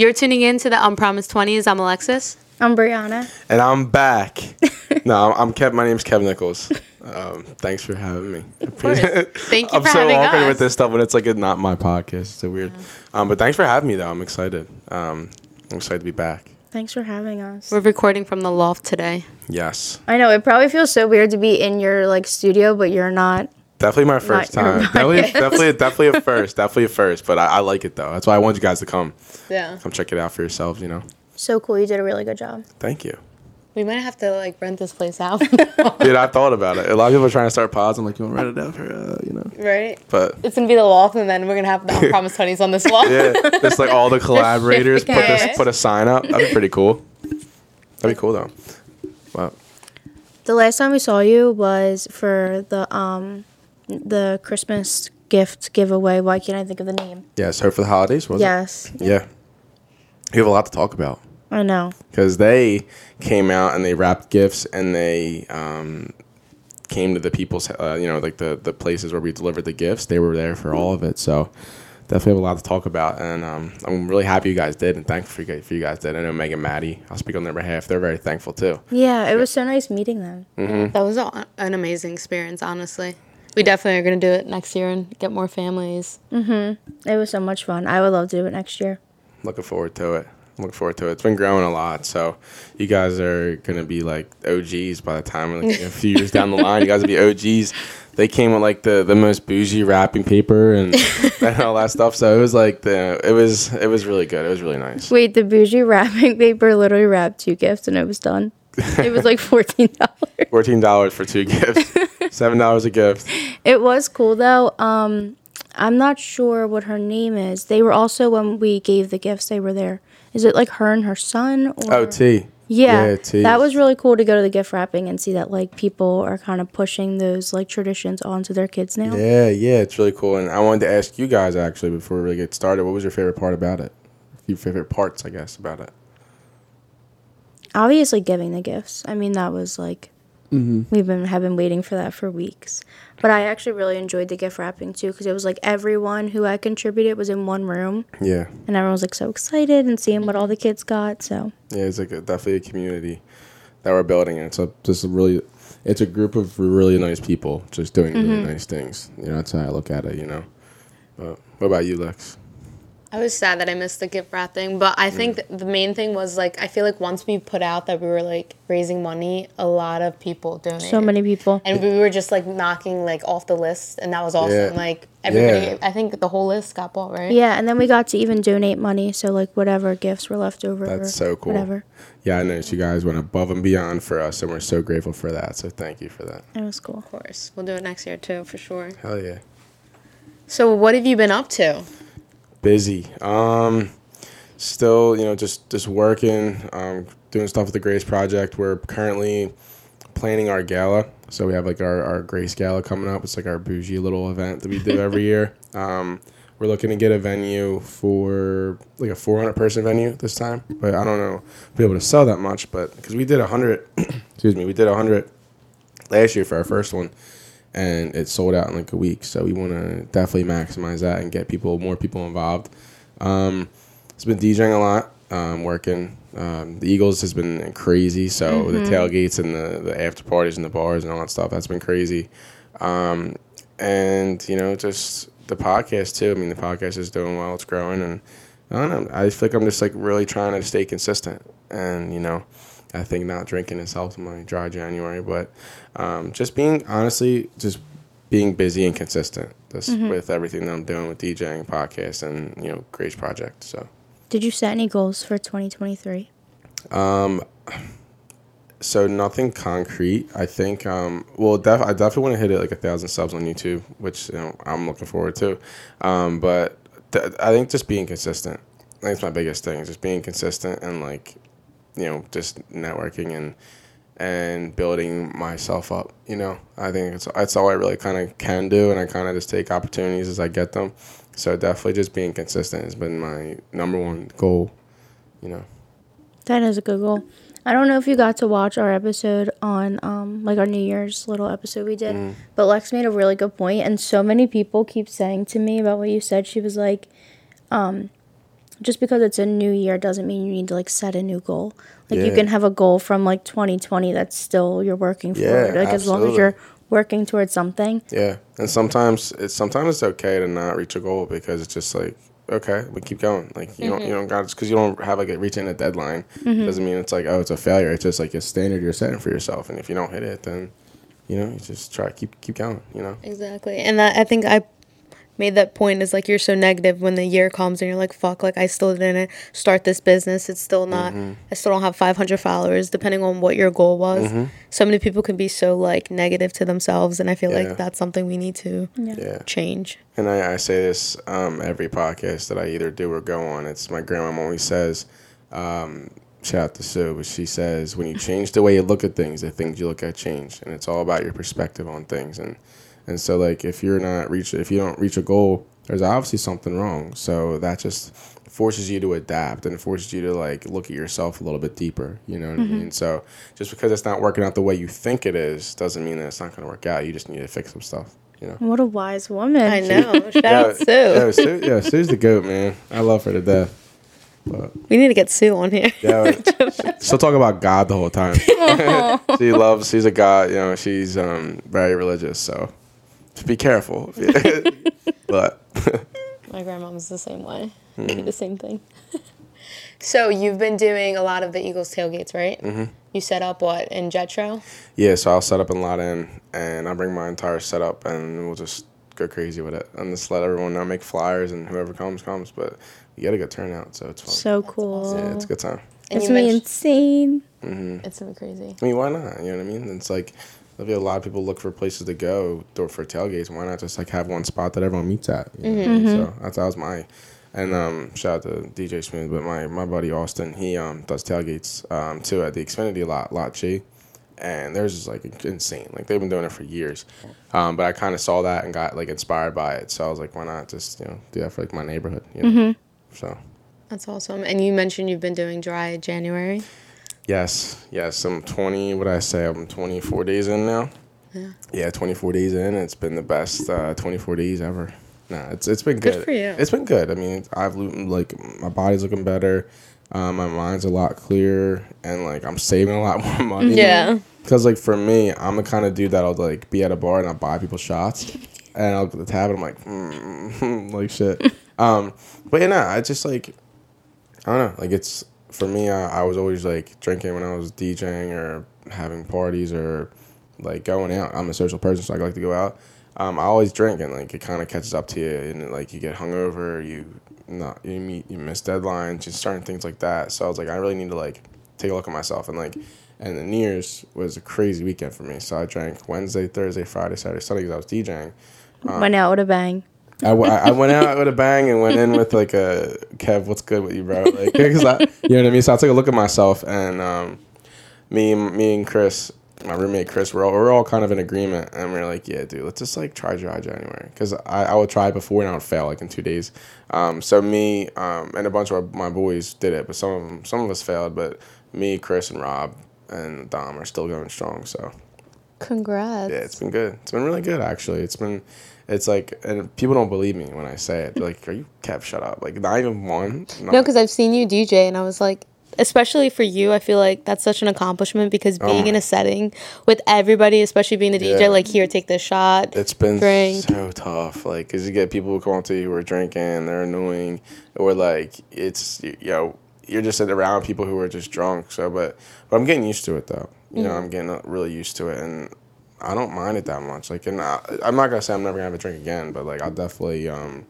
You're tuning in to the Unpromised 20s. I'm Alexis. I'm Brianna. And I'm back. no, I'm Kev. My name's Kev Nichols. Um, thanks for having me. Thank you I'm so having awkward us. with this stuff, but it's like it's not my podcast. It's so weird. Um, but thanks for having me, though. I'm excited. Um, I'm excited to be back. Thanks for having us. We're recording from the loft today. Yes, I know it probably feels so weird to be in your like studio, but you're not. Definitely my first your time. Definitely, definitely, definitely a first. Definitely a first. But I, I like it though. That's why I want you guys to come. Yeah. Come check it out for yourselves. You know. So cool. You did a really good job. Thank you. We might have to like rent this place out. Dude, I thought about it. A lot of people are trying to start pods. I'm like, you want to rent it out for, uh, you know. right? But It's gonna be the loft, and then we're gonna have the Unpromised 20s on this wall. Yeah, just like all the collaborators put this put a sign up. That'd be pretty cool. That'd be cool though. Wow. The last time we saw you was for the um the Christmas gift giveaway. Why can't I think of the name? Yeah, so for the holidays, was Yes, it? Yes. Yeah. We have a lot to talk about I know. because they came out and they wrapped gifts and they um, came to the people's, uh, you know, like the the places where we delivered the gifts. They were there for all of it. So definitely have a lot to talk about, and um, I'm really happy you guys did, and thankful for you guys, for you guys did. I know Meg and Maddie. I'll speak on their behalf. They're very thankful too. Yeah, it was so nice meeting them. That was a, an amazing experience, honestly. We definitely are gonna do it next year and get more families. Mhm. It was so much fun. I would love to do it next year. looking forward to it. Looking forward to it. It's been growing a lot, so you guys are gonna be like OGs by the time like, a few years down the line. You guys will be OGs. They came with like the, the most bougie wrapping paper and, and all that stuff. So it was like the it was it was really good. It was really nice. Wait, the bougie wrapping paper literally wrapped two gifts and it was done. It was like fourteen dollars. Fourteen dollars for two gifts. Seven dollars a gift. It was cool though. Um, I'm not sure what her name is. They were also when we gave the gifts. They were there. Is it like her and her son? Or? Oh, T. yeah. yeah, T. that was really cool to go to the gift wrapping and see that like people are kind of pushing those like traditions onto their kids now. Yeah, yeah, it's really cool. And I wanted to ask you guys actually before we really get started, what was your favorite part about it? Your favorite parts, I guess, about it. Obviously, giving the gifts. I mean, that was like Mm-hmm. we've been have been waiting for that for weeks. But I actually really enjoyed the gift wrapping too because it was like everyone who had contributed was in one room Yeah. and everyone was like so excited and seeing what all the kids got. So Yeah, it's like a, definitely a community that we're building, and it's a just a really, it's a group of really nice people just doing really mm-hmm. nice things. You know, that's how I look at it. You know, but what about you, Lex? I was sad that I missed the gift wrapping, but I think th- the main thing was like I feel like once we put out that we were like raising money, a lot of people donated. so many people. and we were just like knocking like off the list, and that was awesome. Yeah. Like everybody, Yeah. I think the whole list got bought, right? Yeah, and then we got to even donate money. So like whatever gifts were left over. That's so cool. Whatever. Yeah, I noticed you guys went above and beyond for us, and we're so grateful for that. So thank you for that. It was cool. Of course, we'll do it next year too, for sure. Hell yeah. So, what have you been up to? Busy. Um, still, you know, just just working, um, doing stuff with the Grace Project. We're currently planning our gala. So we have like our, our Grace Gala coming up. It's like our bougie little event that we do every year. Um, we're looking to get a venue for like a 400 person venue this time, but I don't know if we'll be able to sell that much. But because we did 100, excuse me, we did 100 last year for our first one, and it sold out in like a week. So we want to definitely maximize that and get people more people involved. Um, it's been DJing a lot, um, working. Um, the Eagles has been crazy. So the tailgates and the, the after parties and the bars and all that stuff, that's been crazy. Um, and, you know, just the podcast too. I mean, the podcast is doing well, it's growing. And I don't know, I feel like I'm just like really trying to stay consistent. And, you know, I think not drinking has helped my dry January, but um, just being, honestly, just being busy and consistent just with everything that I'm doing with DJing, podcast, and, you know, Grace Project. So. Did you set any goals for 2023? Um, so nothing concrete. I think. Um, well, def- I definitely want to hit it like a thousand subs on YouTube, which you know I'm looking forward to. Um, but th- I think just being consistent. I think it's my biggest thing. Just being consistent and like, you know, just networking and and building myself up. You know, I think it's that's all I really kind of can do, and I kind of just take opportunities as I get them. So definitely just being consistent has been my number one goal. You know. That is a good goal. I don't know if you got to watch our episode on um like our New Year's little episode we did, but Lex made a really good point and so many people keep saying to me about what you said. She was like um just because it's a new year doesn't mean you need to like set a new goal. Like you can have a goal from like 2020 that's still you're working for. Yeah, like as long as you're working towards something. Yeah, and sometimes it's sometimes it's okay to not reach a goal because it's just like okay, we keep going. Like you don't you mm-hmm. don't got because you don't have like a reaching a deadline mm-hmm. doesn't mean it's like oh it's a failure. It's just like a standard you're setting for yourself, and if you don't hit it, then you know you just try keep keep going. You know. Exactly. And that, I think I made that point is like you're so negative when the year comes and you're like fuck like I still didn't start this business. It's still not I still don't have 500 followers depending on what your goal was. So many people can be so like negative to themselves and I feel Yeah. like that's something we need to Yeah. change. And I, I say this um, every podcast that I either do or go on. It's my grandma always says, um, shout out to Sue, but she says, when you change the way you look at things, the things you look at change. And it's all about your perspective on things. And, and so, like, if you're not reach, if you don't reach a goal, there's obviously something wrong. So that just forces you to adapt and it forces you to, like, look at yourself a little bit deeper. You know what I mean? So just because it's not working out the way you think it is doesn't mean that it's not going to work out. You just need to fix some stuff, you know? What a wise woman. I know. Shout out Sue. yeah, Sue, yeah, Sue's the goat, man. I love her to death. But, We need to get Sue on here. Yeah, like, she'll talk about God the whole time. she loves. She's a God. You know, she's um very religious. So just be careful. but My grandmom's the same way. They do the same thing. so you've been doing a lot of the Eagles tailgates, right? Mm-hmm. You set up what in Jetro? yeah, so I'll set up in Lot In, and I bring my entire setup, and we'll just go crazy with it, and just let everyone know, make flyers, and whoever comes comes. But you get a good turnout, so it's fun. So cool. yeah, it's a good time. And It's you gonna be mentioned insane. it's gonna be crazy. I mean, why not? You know what I mean? It's like there'll be a lot of people look for places to go th- for tailgates. Why not just like have one spot that everyone meets at? You know what I mean? So that's that was my. And um, shout out to DJ Smooth, but my, my buddy Austin, he um, does tailgates um, too at the Xfinity lot, lot G, and theirs is like insane. Like they've been doing it for years, um, but I kind of saw that and got like inspired by it. So I was like, why not just you know do that for like my neighborhood? You know? So That's awesome. And you mentioned you've been doing dry January. Yes, yes. I'm 20. What did I say? I'm 24 days in now. Yeah. Yeah, 24 days in. It's been the best uh, 24 days ever. Nah, it's it's been good. Good for you. It's been good. I mean, I've like my body's looking better. Um, my mind's a lot clearer, and like I'm saving a lot more money. Yeah. Because like for me, I'm the kind of dude that'll like be at a bar and I'll buy people shots, and I'll get the tab and I'm like, mm, like shit. um, but yeah, nah, I just like, I don't know, like it's for me. I, I was always like drinking when I was DJing or having parties or like going out. I'm a social person, so I like to go out. Um, I always drink and like it kind of catches up to you, and like you get hungover, you not you meet you miss deadlines, just certain things like that. So I was like, I really need to like take a look at myself and like. And the New Year's was a crazy weekend for me. So I drank Wednesday, Thursday, Friday, Saturday, Sunday because I was DJing. Went out with a bang. I, I went out with a bang and went in with like a Kev, what's good with you, bro? Like, cause I, you know what I mean. So I took a look at myself, and um, me, me and Chris, my roommate Chris, we're all, we're all kind of in agreement, and we're like, yeah, dude, let's just like try dry January, cause I, I would try it before and I would fail like in two days. Um, so me um, and a bunch of my boys did it, but some of them, some of us failed, but me, Chris, and Rob and Dom are still going strong. So Congrats. yeah, it's been good. It's been really good actually. It's been it's like and people don't believe me when I say it. They're like, Are you kept shut up. Like not even one. Not- No, because I've seen you DJ, and I was like, especially for you, I feel like that's such an accomplishment because oh being in a setting with everybody, especially being the DJ, Oh Yeah. like here, take this shot. it's been drink. so tough. Like, cause you get people who come up to you who are drinking, they're annoying, or like it's you know you're just sitting around people who are just drunk. So, but but I'm getting used to it though. You know, mm. I'm getting really used to it, and I don't mind it that much. Like, and I, I'm not gonna say I'm never gonna have a drink again, but like I'll definitely um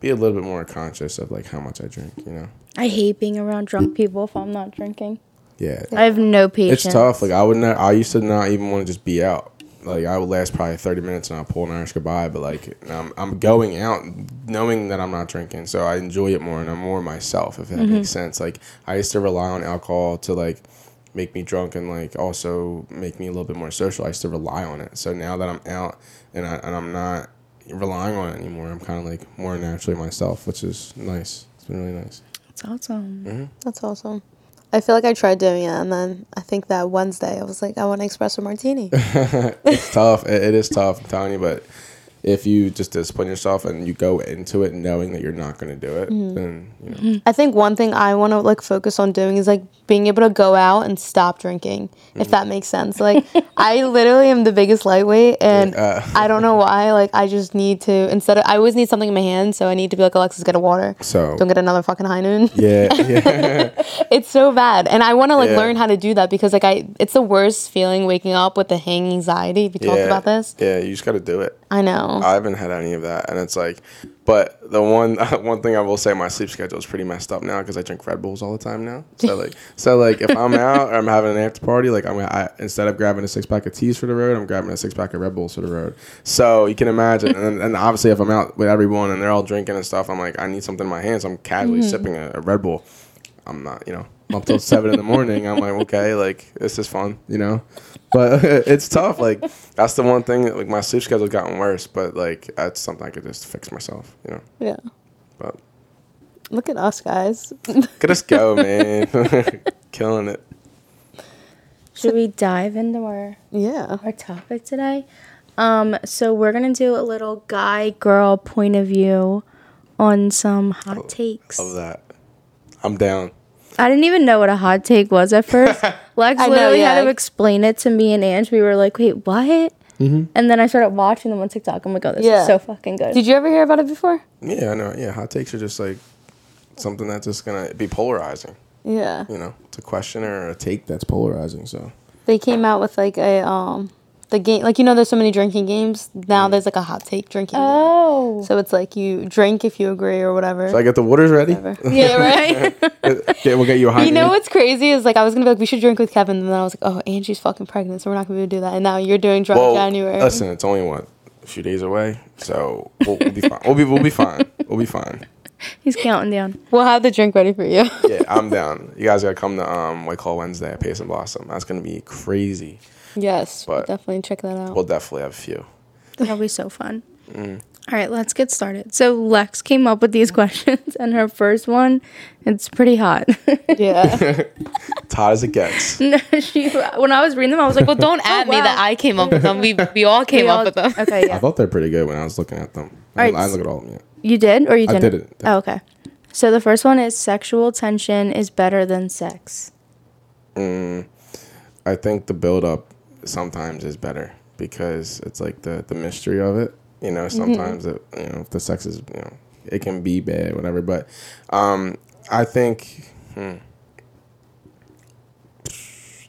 be a little bit more conscious of like how much I drink. You know. I hate being around drunk people if I'm not drinking. Yeah. I have no patience. It's tough. Like I would not. I used to not even want to just be out. Like I would last probably thirty minutes and I'll pull an Irish goodbye. But like I'm, I'm going out knowing that I'm not drinking, so I enjoy it more and I'm more myself. If that makes sense. Like I used to rely on alcohol to like make me drunk and like also make me a little bit more social. I used to rely on it. So now that I'm out and I and I'm not relying on it anymore, I'm kind of like more naturally myself, which is nice. It's been really nice. It's awesome. Mm-hmm. That's awesome. I feel like I tried doing it, and then I think that Wednesday I was like, I want to espresso martini. it's tough. It, it is tough. I'm telling you, but if you just discipline yourself and you go into it knowing that you're not going to do it, Mm-hmm. then you know. I think one thing I want to like focus on doing is like being able to go out and stop drinking, if that makes sense. Like I literally am the biggest lightweight, and Uh. I don't know why. Like I just need to instead of I always need something in my hand, so I need to be like Alexis, get a water. So Don't get another fucking high noon. yeah, yeah, it's so bad, and I want to like Yeah. learn how to do that because like I, it's the worst feeling waking up with the hang anxiety. We talked yeah. about this. Yeah, you just got to do it. I know. I haven't had any of that, and it's like, but the one one thing I will say, my sleep schedule is pretty messed up now because I drink Red Bulls all the time now. So like, so like, if I'm out or I'm having an after party, like I'm I, instead of grabbing a six pack of teas for the road, I'm grabbing a six pack of Red Bulls for the road. So you can imagine, and, and obviously if I'm out with everyone and they're all drinking and stuff, I'm like, I need something in my hands. I'm casually mm-hmm. sipping a, a Red Bull. I'm not, you know, up till seven in the morning. I'm like, okay, like this is fun, you know. But it's tough. Like that's the one thing. that, Like my sleep schedule's gotten worse, but like that's something I could just fix myself, you know. yeah. But Look at us guys. could us go, man, killing it. Should we dive into our yeah. our topic today? Um, so we're gonna do a little guy girl point of view on some hot takes. Love that. I'm down. I didn't even know what a hot take was at first. Lex I know, literally had to explain it to me and Ange. We were like, "Wait, what?" And then I started watching them on TikTok. I'm like, "Oh, this Yeah. is so fucking good." Did you ever hear about it before? Yeah, I know. Yeah, hot takes are just like something that's just gonna be polarizing. Yeah. You know, it's a question or a take that's polarizing. So They came out with like a um the game like you know there's so many drinking games. Now there's like a hot take drinking game. oh, So it's like you drink if you agree or whatever. so I get the waters ready. Whatever. yeah, right. yeah, we'll get you a hot. you know what's crazy is like I was gonna be like we should drink with Kevin, and then I was like, oh, Angie's fucking pregnant, so we're not gonna be able to do that. And now you're doing dry Well, January. listen, it's only one a few days away, so we'll, we'll be fine. We'll be we'll be fine. We'll be fine. he's counting down. We'll have the drink ready for you. Yeah, I'm down. You guys gotta come to um White Claw Wednesday at Pace and Blossom. That's gonna be crazy. Yes, we'll But- definitely check that out. We'll definitely have a few. That'll be so fun. Mm. All right, let's get started. So Lex came up with these questions, and her first one, it's pretty hot. yeah. Hot as it gets. No, she, when I was reading them, I was like, well, don't add me wow. that I came up with them. We we all came We up all- with them. Okay, I thought they're pretty good when I was looking at them. I, Alright, I look at all of them yet. You did or you didn't? I didn't. Oh, okay. So the first one is sexual tension is better than sex. I think the build up sometimes is better because it's like the the mystery of it. You know, sometimes it, you know the sex is you know it can be bad, whatever. But um, I think. Hmm,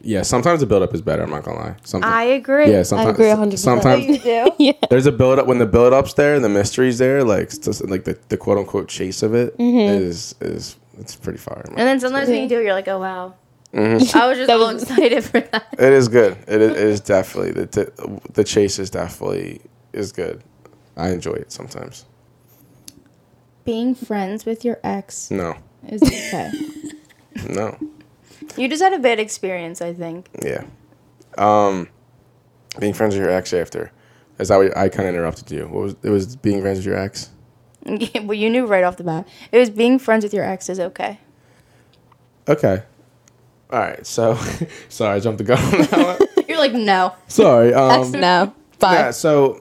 yeah, sometimes the build up is better. I'm not gonna lie. Sometimes, I agree. yeah, sometimes, agree 100%. Sometimes yeah. there's a build up when the build up's there and the mystery's there, like just, like the, the quote unquote chase of it is is it's pretty fire. And then sometimes when you do it, you're like, oh wow. I was just That all was- excited for that. It is good. It is, it is definitely the, the the chase is definitely is good. I enjoy it sometimes. Being friends with your ex No, is okay. no, you just had a bad experience, I think. yeah. Um, being friends with your ex after. Is that what I kind of interrupted you? What was it? Was being friends with your ex? well, you knew right off the bat. It was being friends with your ex is okay. Okay. All right. So, sorry, I jumped the gun. on that one. You're like, no. sorry. Um, no. Bye. Yeah, so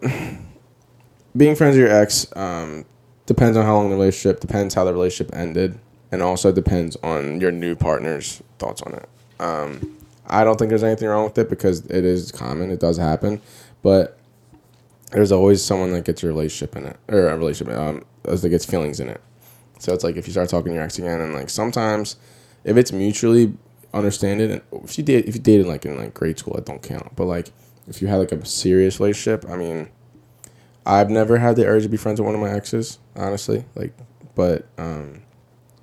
being friends with your ex um, depends on how long the relationship, depends how the relationship ended, and also depends on your new partner's thoughts on it. Um, I don't think there's anything wrong with it because it is common, it does happen, but there's always someone that gets a relationship in it, or a relationship, um, as that gets feelings in it. So it's like if you start talking to your ex again, and like sometimes if it's mutually understanded, and if you date, if you dated like in like grade school, it don't count. But like if you had like a serious relationship, I mean, I've never had the urge to be friends with one of my exes, honestly. Like, but um,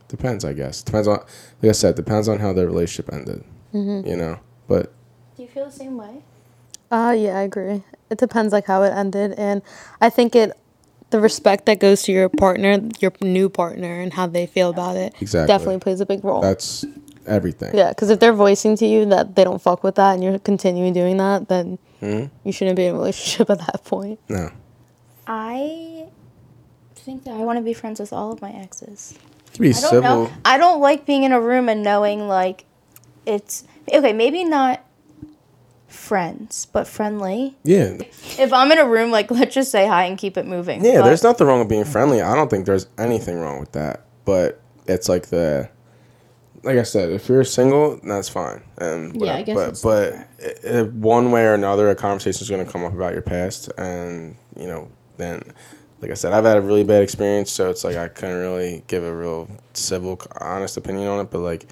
depends, I guess. Depends on, like I said, depends on how the relationship ended. You know, but Do you feel the same way? Uh yeah, I agree. It depends like how it ended and I think it the respect that goes to your partner, your new partner and how they feel about it Exactly. definitely plays a big role. that's everything. yeah, cuz if they're voicing to you that they don't fuck with that and you're continuing doing that, then hmm? you shouldn't be in a relationship at that point. No, I think that I want to be friends with all of my exes. to be I don't civil. know. I don't like being in a room and knowing like it's okay. Maybe not friends, but friendly. Yeah, If I'm in a room, like let's just say hi and keep it moving. yeah. But- There's nothing wrong with being friendly. I don't think there's anything wrong with that. But it's like the, like I said, if you're single, that's fine. And Yeah, I guess But but i- i- one way or another, a conversation is going to come up about your past, and you know, then, like I said, I've had a really bad experience, so it's like I couldn't really give a real civil, honest opinion on it. But like,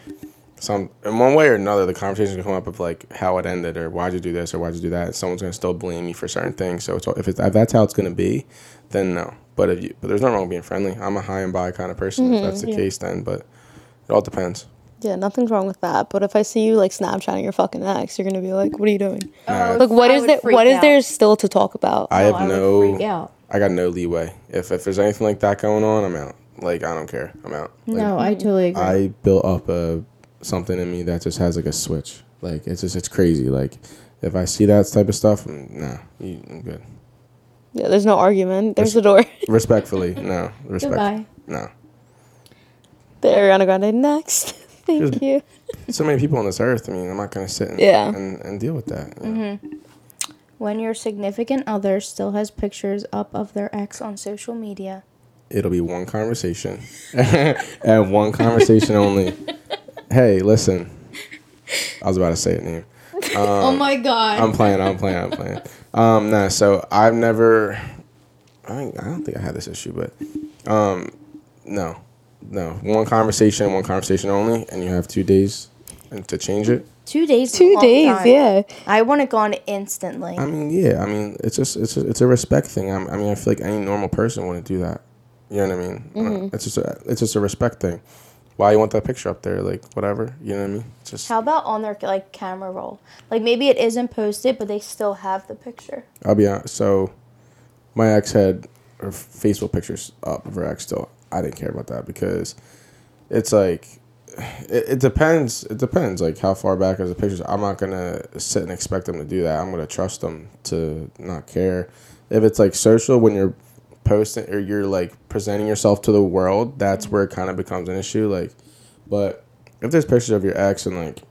some in one way or another, the conversation can come up of like how it ended, or why'd you do this, or why'd you do that. And someone's gonna still blame me for certain things. So it's, if it's if that's how it's gonna be, then no. But if you but there's nothing wrong with being friendly. I'm a high and by kind of person. if mm-hmm, that's the case, then but it all depends. Yeah, nothing's wrong with that. But if I see you like Snapchatting your fucking ex, you're gonna be like, "What are you doing?" Nah, Like, what I is would there? freak What is out. there still to talk about? I Oh, have I no. freak. I got no leeway. If if there's anything like that going on, I'm out. Like I don't care. I'm out. Like, No, I totally agree. I built up a something in me that just has like a switch. Like it's just it's crazy. Like if I see that type of stuff, mm, nah, you, I'm good. yeah, there's no argument. There's the door. Respectfully, no. Respect. Goodbye. No. the Ariana Grande next. Thank you. So many people on this earth. I mean, I'm not gonna sit and Yeah. and, and deal with that. you know? when your significant other still has pictures up of their ex on social media. It'll be one conversation, and one conversation only. Hey, listen. I was about to say it name. oh my god. I'm playing. I'm playing. I'm playing. Um, nah. So I've never. I I don't think I had this issue, but um, no, no. One conversation, one conversation only, and you have two days to change it. two days. Two days. time. Yeah. I want it gone instantly. I mean, yeah. I mean, it's just it's a, it's a respect thing. I'm, I mean, I feel like any normal person wouldn't do that. You know what I mean? Mm-hmm. It's just a it's just a respect thing. Why you want that picture up there? Like whatever. You know what I mean? It's just How about on their like camera roll? Like maybe it isn't posted, but they still have the picture. I'll be honest. So, my ex had her Facebook pictures up of her ex still. I didn't care about that because it's like it, it depends. It depends. Like how far back are the pictures? I'm not gonna sit and expect them to do that. I'm gonna trust them to not care. If it's like social, when you're posting or you're like presenting yourself to the world, that's where it kind of becomes an issue. Like, but if there's pictures of your ex and like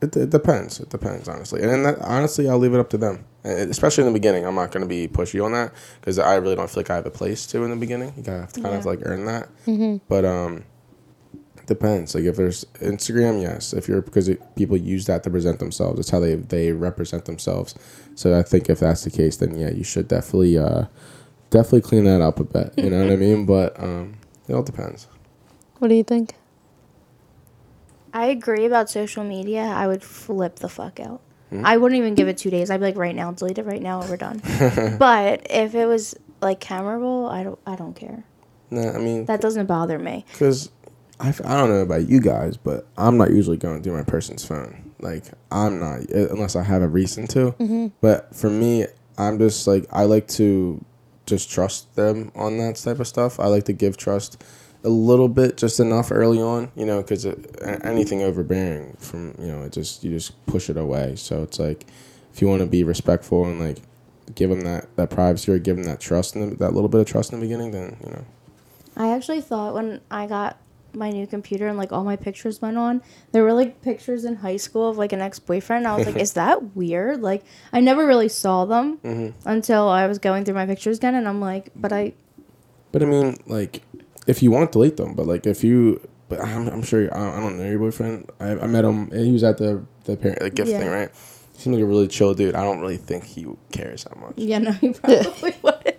it, it depends. It depends, honestly. And that, honestly, I'll leave it up to them. And especially in the beginning, I'm not going to be pushy on that because I really don't feel like I have a place to in the beginning. You gotta have to kind of like earn that. But um, it depends. Like if there's Instagram, yes. If you're because it, people use that to present themselves, it's how they they represent themselves. So I think if that's the case, then yeah, you should definitely uh, definitely clean that up a bit. You know what I mean? But um, it all depends. What do you think? I agree about social media. I would flip the fuck out. Hmm? I wouldn't even give it two days. I'd be like, right now, delete it right now, we're done. but if it was like camera roll, I don't. I don't care. Nah, I mean, That doesn't bother me. Because I, f- I don't know about you guys, but I'm not usually going through my person's phone. Like, I'm not, unless I have a reason to. But for me, I'm just like, I like to just trust them on that type of stuff. I like to give trust a little bit, just enough early on, you know, because uh, anything overbearing from, you know, it just, you just push it away. So it's like, if you want to be respectful and like, give them that, that privacy or give them that trust, in the, that little bit of trust in the beginning, then, you know. I actually thought when I got my new computer and like all my pictures went on, there were like pictures in high school of like an ex boyfriend. I was like, is that weird? Like, I never really saw them mm-hmm. until I was going through my pictures again, and I'm like, but I. But I mean, like, if you want, to delete them. But like, if you, but I'm, I'm sure I, I don't know your boyfriend. I, I met him. and He was at the the parent the gift Yeah. thing, right? He seemed like a really chill dude. I don't really think he cares that much. Yeah, no, he probably would.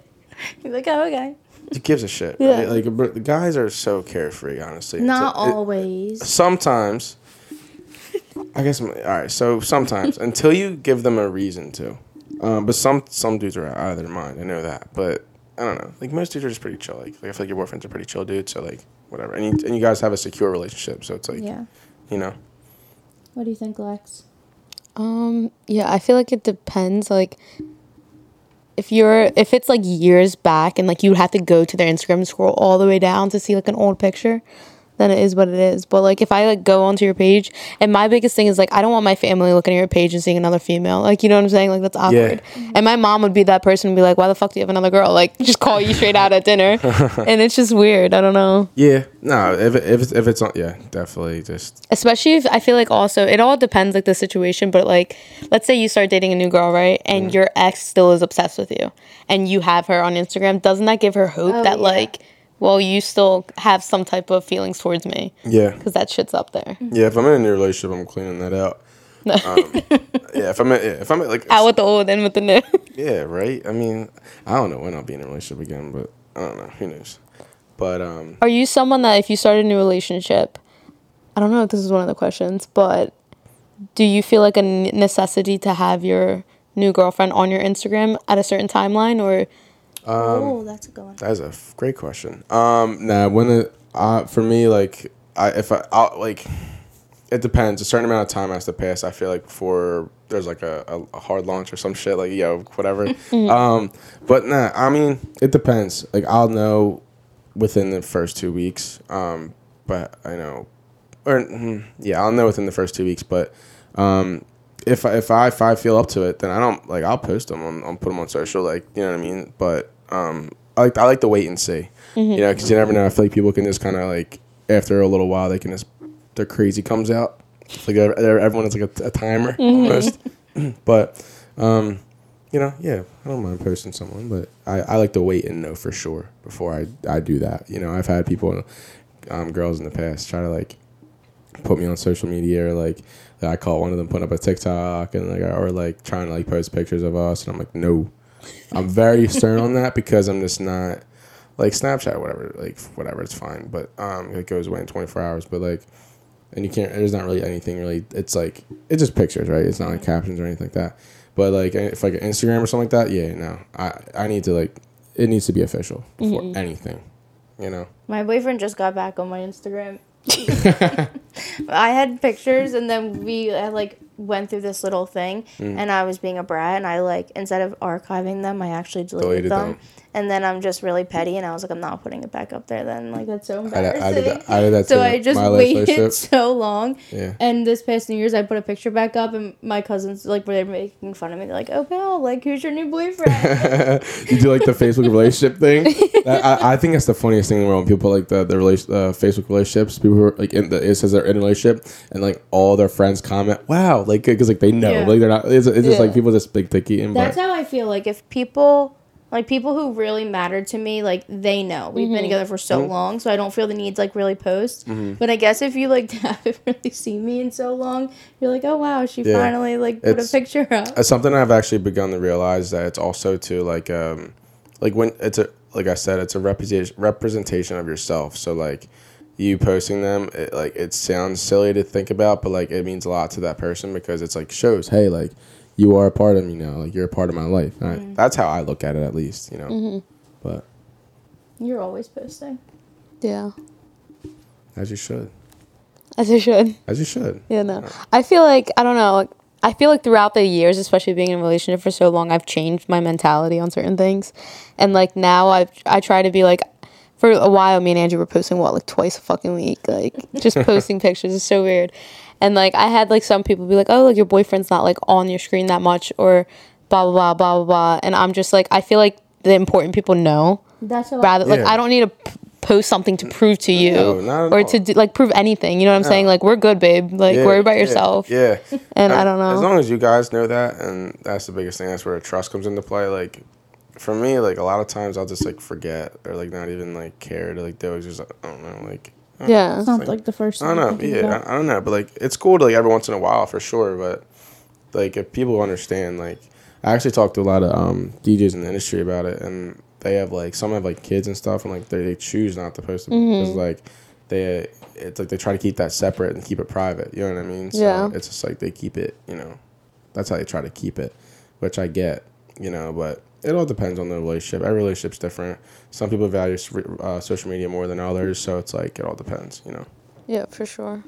He's like, oh, okay. He gives a shit. Yeah. Right? Like, but the guys are so carefree. Honestly, It's Not a- it- always. sometimes. I guess. All right. So sometimes, until you give them a reason to, um, but some some dudes are out of their mind. I know that, but I don't know. Like most dudes are just pretty chill. Like, like I feel like your boyfriend's a pretty chill dude. So like whatever, and you, and you guys have a secure relationship. So it's like Yeah. you know. What do you think, Lex? Um, yeah, I feel like it depends. Like, if you're, if it's like years back and like you would have to go to their Instagram and scroll all the way down to see like an old picture, then it is what it is. But like if I like go onto your page, and my biggest thing is like I don't want my family looking at your page and seeing another female. Like you know what I'm saying? Like that's awkward. And my mom would be that person and be like, "Why the fuck do you have another girl?" Like just call you straight out at dinner, and it's just weird. I don't know. Yeah, no, if if it's, if it's on, yeah, definitely just Especially if I feel like also it all depends like the situation. But like let's say you start dating a new girl, right? And mm. your ex still is obsessed with you, and you have her on Instagram. Doesn't that give her hope Oh, that yeah. like, well, you still have some type of feelings towards me? yeah, because that shit's up there. yeah. If I'm in a new relationship, I'm cleaning that out. Um, yeah, if I'm in, yeah, if I'm in, like Out with the old, in with the new. yeah, right. I mean, I don't know when I'll be in a relationship again, but I don't know. Who knows? But um, Are you someone that if you start a new relationship, I don't know if this is one of the questions, but do you feel like a necessity to have your new girlfriend on your Instagram at a certain timeline, or oh, that's a good one. That is a f- great question. Um, nah, when it, uh, for me, like, I if I I'll, like, it depends. A certain amount of time has to pass. I feel like before there's like a, a, a hard launch or some shit, like yo, whatever. um, but nah, I mean, it depends. Like, I'll know within the first two weeks. Um, but I know, or mm, yeah, I'll know within the first two weeks. But um, if I, if I if I feel up to it, then I don't like I'll post them. on I'll put them on social, like you know what I mean. But um, I like I like to wait and see, you know, because you never know. I feel like people can just kind of like after a little while they can just their crazy comes out. It's like ev- everyone has like a, a timer almost. but um, you know, yeah, I don't mind posting someone, but I, I like to wait and know for sure before I, I do that. You know, I've had people, um, girls in the past try to like put me on social media or like I caught one of them putting up a TikTok and like or like trying to like post pictures of us and I'm like no, I'm very stern on that because I'm just not like Snapchat whatever like whatever it's fine. But um it goes away in 24 hours. But like and you can't there's not really anything really it's like it's just pictures right? It's not like captions or anything like that. But like if like an Instagram or something like that yeah no. I I need to like it needs to be official before anything you know? My boyfriend just got back on my Instagram. I had pictures, and then we I, like went through this little thing, Mm. and I was being a brat, and I like instead of archiving them, I actually deleted, Deleted them. them. And then I'm just really petty, and I was like, I'm not putting it back up there. Then like that's so I, embarrassing. I did that I did that so. I just waited so long. Yeah. And this past New Year's, I put a picture back up, and my cousins like were making fun of me. They're like, "Oh, pal, like who's your new boyfriend?" you do like the Facebook relationship thing. That- I, I think that's the funniest thing in the world. When people put like the the relation, uh, Facebook relationships. People who are like in the, it says they're in a relationship, and like all their friends comment, "Wow!" Like because like they know, Yeah. like they're not. It's, it's just like people just big picky and That's but how I feel. Like if people, like people who really matter to me, like they know we've been mm-hmm. together for so mm-hmm. long, so I don't feel the need to like really post. Mm-hmm. But I guess if you like haven't really seen me in so long, you're like, oh wow, she Yeah. finally like put It's- a picture up. it's something I've actually begun to realize that it's also to like um like when it's a like I said, it's a representation representation of yourself. So like you posting them, it, like it sounds silly to think about, but like it means a lot to that person because it's like shows, hey, like you are a part of me now, like you're a part of my life. And I, mm-hmm. that's how I look at it, at least, you know. Mm-hmm. But You're always posting. yeah, as you should, as you should. as you should. Yeah, no. I feel like I don't know. Like, I feel like throughout the years, especially being in a relationship for so long, I've changed my mentality on certain things, and like now I I try to be like. For a while, me and Andrew were posting what like twice a fucking week, like just posting pictures. It's so weird, and like I had like some people be like, "Oh, like your boyfriend's not like on your screen that much," or blah blah blah blah blah blah. And I'm just like, I feel like the important people know That's how rather like Yeah. I don't need to p- post something to prove to you No, or all. to do, like prove anything. You know what I'm saying? Like we're good, babe. Like worry about yeah, yourself. Yeah. And I don't know. As long as you guys know that, and that's the biggest thing. That's where trust comes into play. Like, for me, like a lot of times I'll just like forget or like not even like care to like do it. Just I don't know, like. I don't know. Yeah. It's not like the first. I don't know. Yeah, I, I don't know, but like it's cool to like every once in a while for sure. But like if people understand, like I actually talked to a lot of um, DJs in the industry about it, and they have like some have like kids and stuff, and like they, they choose not to post it because like they it's like they try to keep that separate and keep it private. You know what I mean? So Yeah. It's just like they keep it. You know, that's how they try to keep it, which I get. You know, but it all depends on the relationship. Every relationship's different. Some people value uh, social media more than others, so it's like it all depends. You know. Yeah, for sure.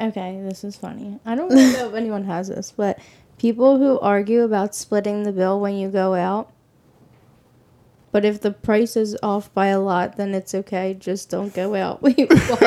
Okay, this is funny. I don't really know if anyone has this, but people who argue about splitting the bill when you go out. But if the price is off by a lot, then it's okay. Just don't go out. Wait, what?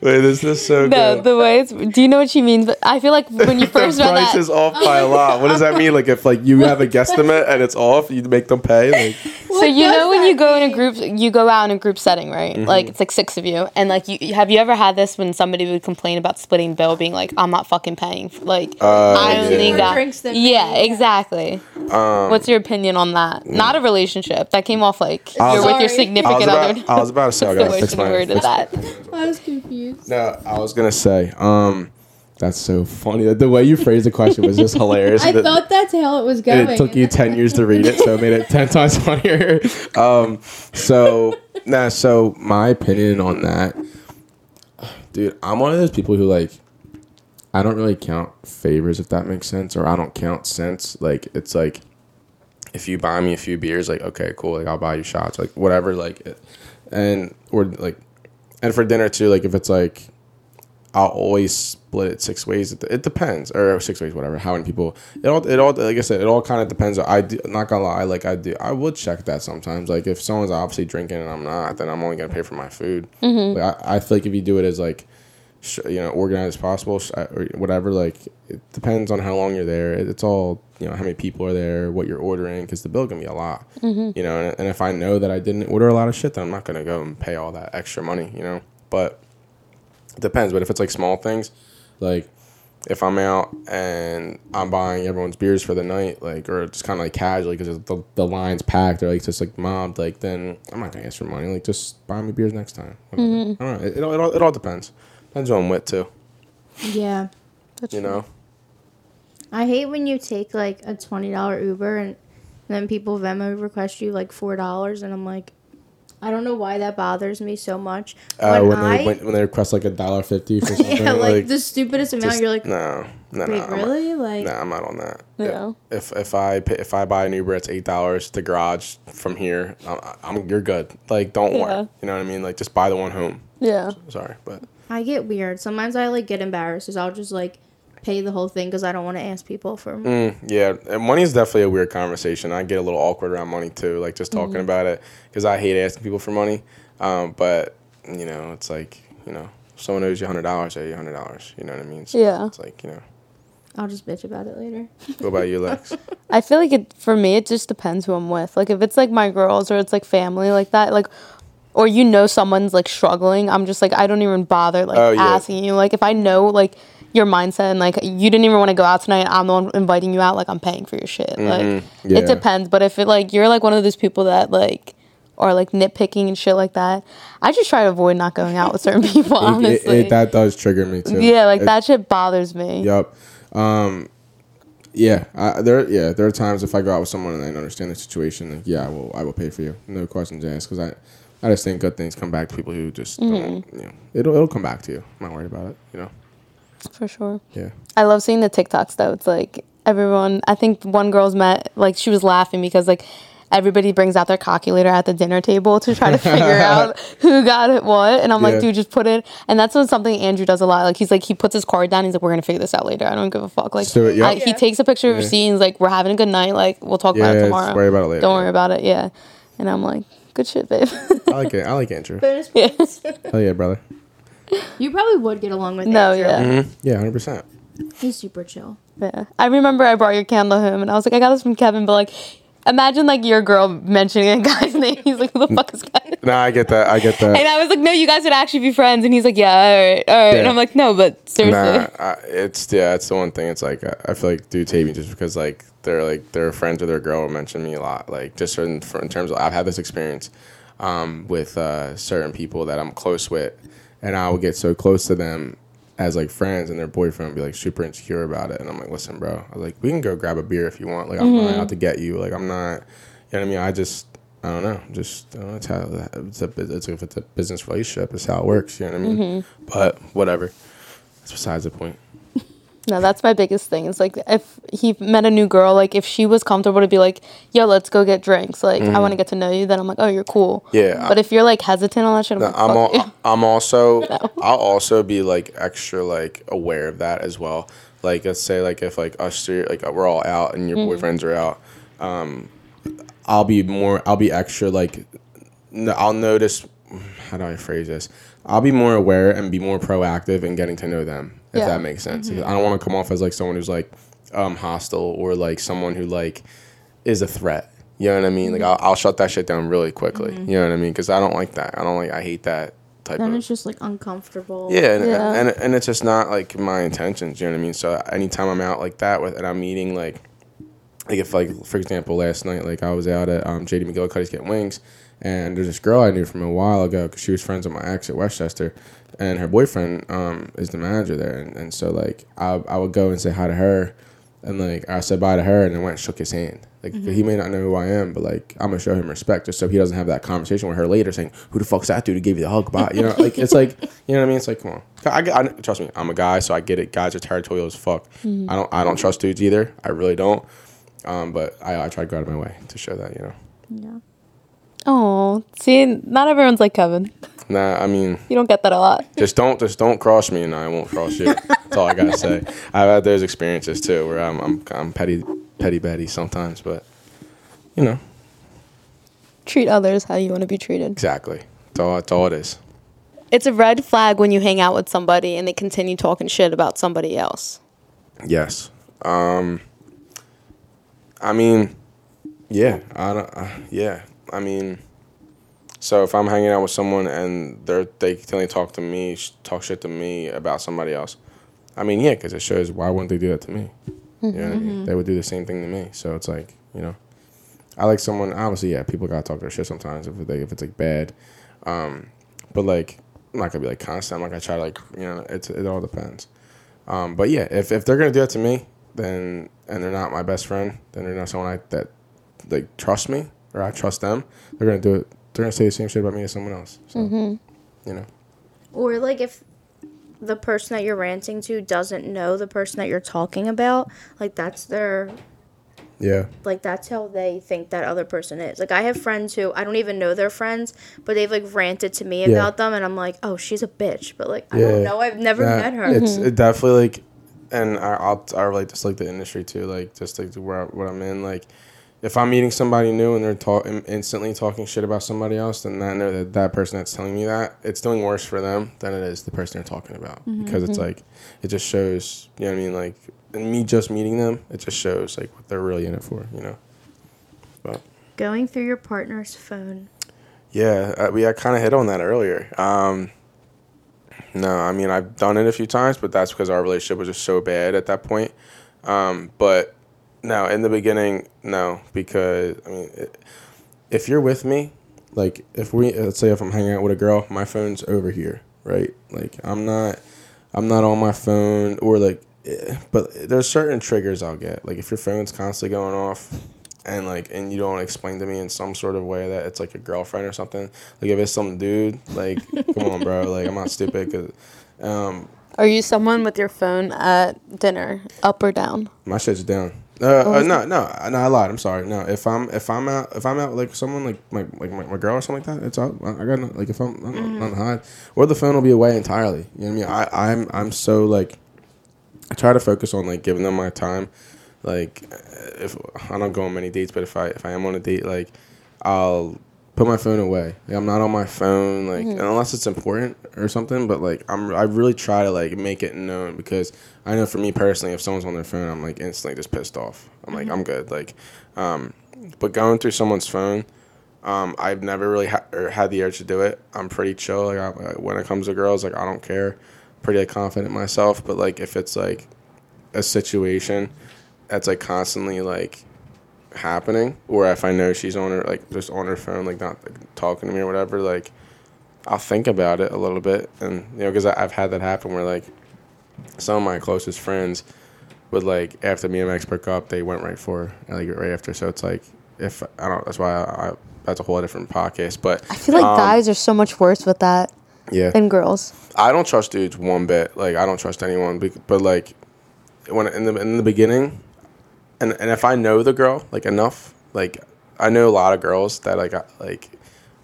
Wait, this is so No, good. the way it's. Do you know what she means? But I feel like when you first the read price that, is off by a lot. What does that mean? Like if like you have a guesstimate and it's off, you make them pay. Like so you know when that you go in a group, you go out in a group setting, right? Mm-hmm. Like it's like six of you, and like you have you ever had this when somebody would complain about splitting bill, being like, "I'm not fucking paying." Like Uh, I yeah. only More got drinks than yeah, yeah. exactly. Um, What's your opinion on that? Not a relationship. That came off like I you're was- with your Sorry. I significant about, other. I was about to say I gotta fix she my. worded that. I was confused. No, I was gonna say. Um, that's so funny. The way you phrased the question was just hilarious. I thought that's how it was going. it took you 10 years to read it so it made it 10 times funnier um so nah so my opinion on that dude i'm one of those people who like i don't really count favors if that makes sense or i don't count cents like it's like if you buy me a few beers like okay cool like i'll buy you shots like whatever like it, and or like and for dinner too like if it's like I'll always split it six ways. It, it depends, or six ways, whatever. How many people? It all, it all, like I said, it all kind of depends. I do, not gonna lie, like I do, I would check that sometimes. Like if someone's obviously drinking and I'm not, then I'm only gonna pay for my food. Mm-hmm. But I, I feel like if you do it as like, you know, organized as possible, or whatever. Like it depends on how long you're there. It's all you know, how many people are there, what you're ordering, because the bill can be a lot. Mm-hmm. You know, and, and if I know that I didn't order a lot of shit, then I'm not gonna go and pay all that extra money. You know, but depends. But if it's like small things, like if I'm out and I'm buying everyone's beers for the night, like or just kind of like casually because the, the line's packed or like just like mobbed, like then I'm not gonna ask for money. Like just buy me beers next time. Whatever. I don't know. It, it, all, it all it all depends. Depends I'm with too. Yeah. That's You know. I hate when you take like a twenty dollar Uber and then people Venmo request you like four dollars and I'm like, I don't know why that bothers me so much. Uh, when I they when, when they request like a dollar fifty for something, yeah, like, like, the stupidest amount, just- you're like, no, no, no. wait, not- really? Like, Nah, I'm not on that. Yeah. If if I pay, if I buy an Uber, it's eight dollars to garage from here. I'm, I'm you're good. Like don't Yeah. worry. You know what I mean? Like just buy the one home. Yeah. Sorry, but I get weird. Sometimes I like get embarrassed, so I'll just like pay the whole thing because I don't want to ask people for. Mm, yeah, and money is definitely a weird conversation. I get a little awkward around money too, like just Mm-hmm. talking about it because I hate asking people for money. Um, but you know, it's like you know, if someone owes you hundred dollars, they owe you hundred dollars. You know what I mean? So Yeah. It's like you know, I'll just bitch about it later. what about you, Lex? I feel like it for me. It just depends who I'm with. Like if it's like my girls or it's like family like that, like. Or you know someone's like struggling, I'm just like I don't even bother like Oh, yeah. asking you. Like if I know like your mindset and like you didn't even want to go out tonight, I'm the one inviting you out. Like I'm paying for your shit. Like Mm-hmm. Yeah. it depends. But if it like you're like one of those people that like are like nitpicking and shit like that, I just try to avoid not going out with certain people. It- it- Honestly, it- that does trigger me too. yeah, like that shit bothers me. Yep. Um, yeah, I, there. Yeah, there are times if I go out with someone and I understand the situation, like, yeah, I will. I will pay for you. No questions asked. Because I, I just think good things come back to people who just Mm-hmm. don't. You know, it'll it'll come back to you. I'm not worried about it. You know. For sure. Yeah. I love seeing the TikToks though. It's like everyone. I think one girl's met like she was laughing because like everybody brings out their calculator at the dinner table to try to figure out who got it what. And I'm Yeah. like, dude, just put it. And that's what something Andrew does a lot. Like he's like he puts his card down. He's like, we're gonna figure this out later. I don't give a fuck. Like Just do it, yeah. He takes a picture of Yeah. your scenes. Like we're having a good night. Like we'll talk about Yeah, it just tomorrow. worry about it later. Don't worry about it. Yeah. And I'm like, good shit, babe. I like it. I like Andrew. Bonus Yeah. points. Hell yeah, brother. you probably would get along with no, Andrew. yeah. Mm-hmm. Yeah, hundred percent. He's super chill. Yeah. I remember I brought your candle home and I was like, I got this from Kevin, but like, imagine like your girl mentioning a guy's name. He's like, who the fuck is Kevin? Nah, I get that. I get that. And I was like, no, you guys would actually be friends. And he's like, yeah, all right, all right. And I'm like, no, but seriously. Nah, I, it's yeah, it's the one thing. It's like I, I feel like dudes hate me just because like they're like they're friends with their girl will mention me a lot. Like just in, for, in terms of I've had this experience um, with uh, certain people that I'm close with, and I would get so close to them as like friends, and their boyfriend would be like super insecure about it. And I'm like, listen, bro, I was like, we can go grab a beer if you want. Like I'm not mm-hmm. out to get you. Like I'm not. You know what I mean? I just. I don't know. Just I don't know, it's how it's a it's, if it's a business relationship, it's how it works. You know what I mean? Mm-hmm. But whatever. That's besides the point. No, that's my biggest thing. It's like if he met a new girl, like if she was comfortable to be like, yo, let's go get drinks. Like I want to get to know you. Then I'm like, oh, you're cool. Mm-hmm. Yeah, But if you're like hesitant on that shit, I'm like, I'm fuck you. al- I'm also I'll also be like extra like aware of that as well. Like let's say like if like us three like we're all out and your Mm-hmm. boyfriends are out, um, I'll be more I'll be extra like no, I'll notice how do I phrase this? I'll be more aware and be more proactive in getting to know them if Yeah. that makes sense. I don't want to come off as like someone who's like um hostile or like someone who like is a threat. You know what I mean? Like I'll, I'll shut that shit down really quickly. You know what I mean? Because I don't like that. I don't like. I hate that type Then of. it's just like uncomfortable. Yeah, and, Yeah. and and it's just not like my intentions. You know what I mean? So anytime I'm out like that with, and I'm eating like, like if like for example last night like I was out at um, JD McGillicuddy's getting wings, and there's this girl I knew from a while ago because she was friends with my ex at West Chester, and her boyfriend um, is the manager there, and, and so like I I would go and say hi to her, and like I said bye to her, and then went and shook his hand. Like he may not know who I am, but like I'm gonna show him respect just so he doesn't have that conversation with her later saying, "Who the fuck's that dude who gave you the hug?" Bye. You know, like it's like you know what I mean. It's like come on, I, I, I- trust me. I'm a guy, so I get it. Guys are territorial as fuck. I don't I don't trust dudes either. I really don't. Um, but I I try to go out of my way to show that you know. Yeah. Oh, see, not everyone's like Kevin. Nah, I mean, You don't get that a lot. just don't just don't cross me, and I won't cross you. That's all I gotta say. I've had those experiences too, where I'm I'm, I'm petty petty Betty sometimes, but you know Treat others how you want to be treated. exactly. That's all, that's all it is. It's a red flag when you hang out with somebody and they continue talking shit about somebody else. Yes. Um. I mean, yeah. I don't. Uh, yeah. I mean, so if I'm hanging out with someone and they're they continually talk to me, talk shit to me about somebody else, I mean, yeah, because it shows why wouldn't they do that to me? You know what I mean? They would do the same thing to me. So it's like you know, I like someone. Obviously, yeah, people gotta talk their shit sometimes if they if it's like bad. Um, but like, I'm not gonna be like constant. I'm not gonna try to like you know. It's it all depends. Um, but yeah, if, if they're gonna do that to me, then and they're not my best friend, then they're not someone I, that like trust me or I trust them. They're gonna do it. They're gonna say the same shit about me as someone else. So mm-hmm. you know, Or like if the person that you're ranting to doesn't know the person that you're talking about, like that's their yeah, like that's how they think that other person is. Like I have friends who I don't even know they're friends, but they've like ranted to me Yeah. about them and I'm like, "Oh, she's a bitch." But like I Yeah. don't know. I've never Nah, met her. It's mm-hmm. it definitely like, and I, I'll I relate this like the industry too, like just like where I, what I'm in. Like, if I'm meeting somebody new and they're talk instantly talking shit about somebody else, then I know that that person that's telling me that it's doing worse for them than it is the person they're talking about because it's like it just shows. You know what I mean? Like, and me just meeting them, it just shows like what they're really in it for. You know. But Going through your partner's phone. yeah, uh, we I kind of hit on that earlier. Um, no, I mean I've done it a few times, but that's because our relationship was just so bad at that point. Um, but no, in the beginning, no, because I mean, it, if you're with me, like if we let's say if I'm hanging out with a girl, my phone's over here, right? Like I'm not, I'm not on my phone or like, but there's certain triggers I'll get. Like if your phone's constantly going off, and like and you don't explain to me in some sort of way that it's like a girlfriend or something. Like if it's some dude, like come on, bro. Like I'm not stupid. Cause um, Are you someone with your phone at dinner, up or down? my shit's down. Uh, uh, no, no, no. I lied. I'm sorry. No, if I'm if I'm out if I'm out like someone like my like my, my girl or something like that, it's out. I I got no, like if I'm I'm not hide or the phone will be away entirely. You know what I mean? I I'm I'm so like I try to focus on like giving them my time. Like if I don't go on many dates, but if I if I am on a date, like I'll put my phone away. Like, I'm not on my phone, like unless it's important or something. But like I'm, I really try to like make it known because I know for me personally, if someone's on their phone, I'm like instantly just pissed off. I'm like I'm good. Like, um, but going through someone's phone, um, I've never really ha- or had the urge to do it. I'm pretty chill. Like I, when it comes to girls, like I don't care. Pretty like, confident myself. But like if it's like a situation that's like constantly like happening or if i know she's on her like just on her phone like not like, talking to me or whatever like i'll think about it a little bit and you know because i've had that happen where like some of my closest friends would like after me and max broke up they went right for her, like right after so it's like if i don't that's why i, I that's a whole different podcast but I feel like um, guys are so much worse with that yeah than girls. I don't trust dudes one bit. Like I don't trust anyone. But like when in the in the beginning, and and if I know the girl like enough, like I know a lot of girls that like I- like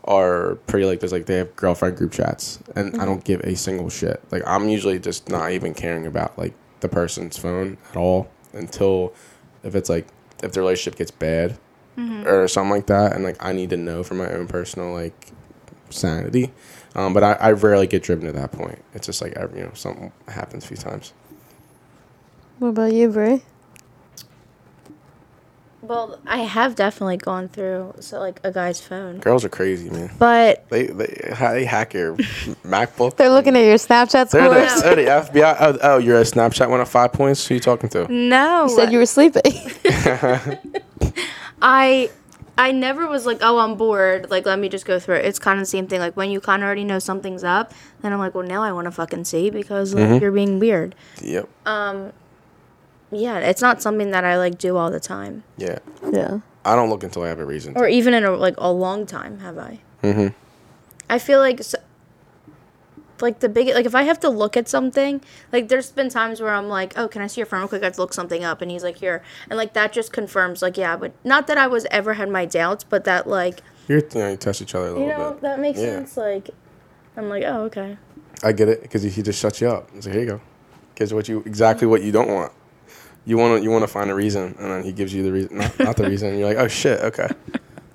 are pretty like there's like they have girlfriend group chats, and I don't give a single shit. Like I'm usually just not even caring about like the person's phone at all until if it's like if the relationship gets bad, or something like that, and like I need to know for my own personal like sanity. Um, but I, I rarely get driven to that point. It's just like every, you know something happens a few times. What about you, Bray? Well, I have definitely gone through so like a guy's phone, Girls are crazy, man. but They they they hack your MacBook. They're looking at your Snapchat They're the, scores. they're the FBI. Oh, oh, you're a Snapchat one of five points. Who you talking to? no, You said you were sleeping. I I never was like, oh, I'm bored. Like, let me just go through it. It's kind of the same thing. Like when you kind of already know something's up, then I'm like, well, now I want to fucking see because like, mm-hmm. you're being weird. Yep. Um, Yeah, it's not something that I like do all the time, Yeah. yeah. I don't look until I have a reason. or even in a like a long time. Have I? Mm-hmm. I feel like. s like the big like if I have to look at something like there's been times where I'm like oh can I see your phone real quick I have to look something up and he's like here and like that just confirms like yeah but not that I was ever had my doubts but that like You're, you know, you test each other a little you know bit. that makes Yeah. sense like I'm like oh okay I get it because he just shuts you up. So here you go. Gives what you exactly what you don't want. You want to you want to find a reason, and then he gives you the reason, not, not the reason. You're like, oh shit, okay.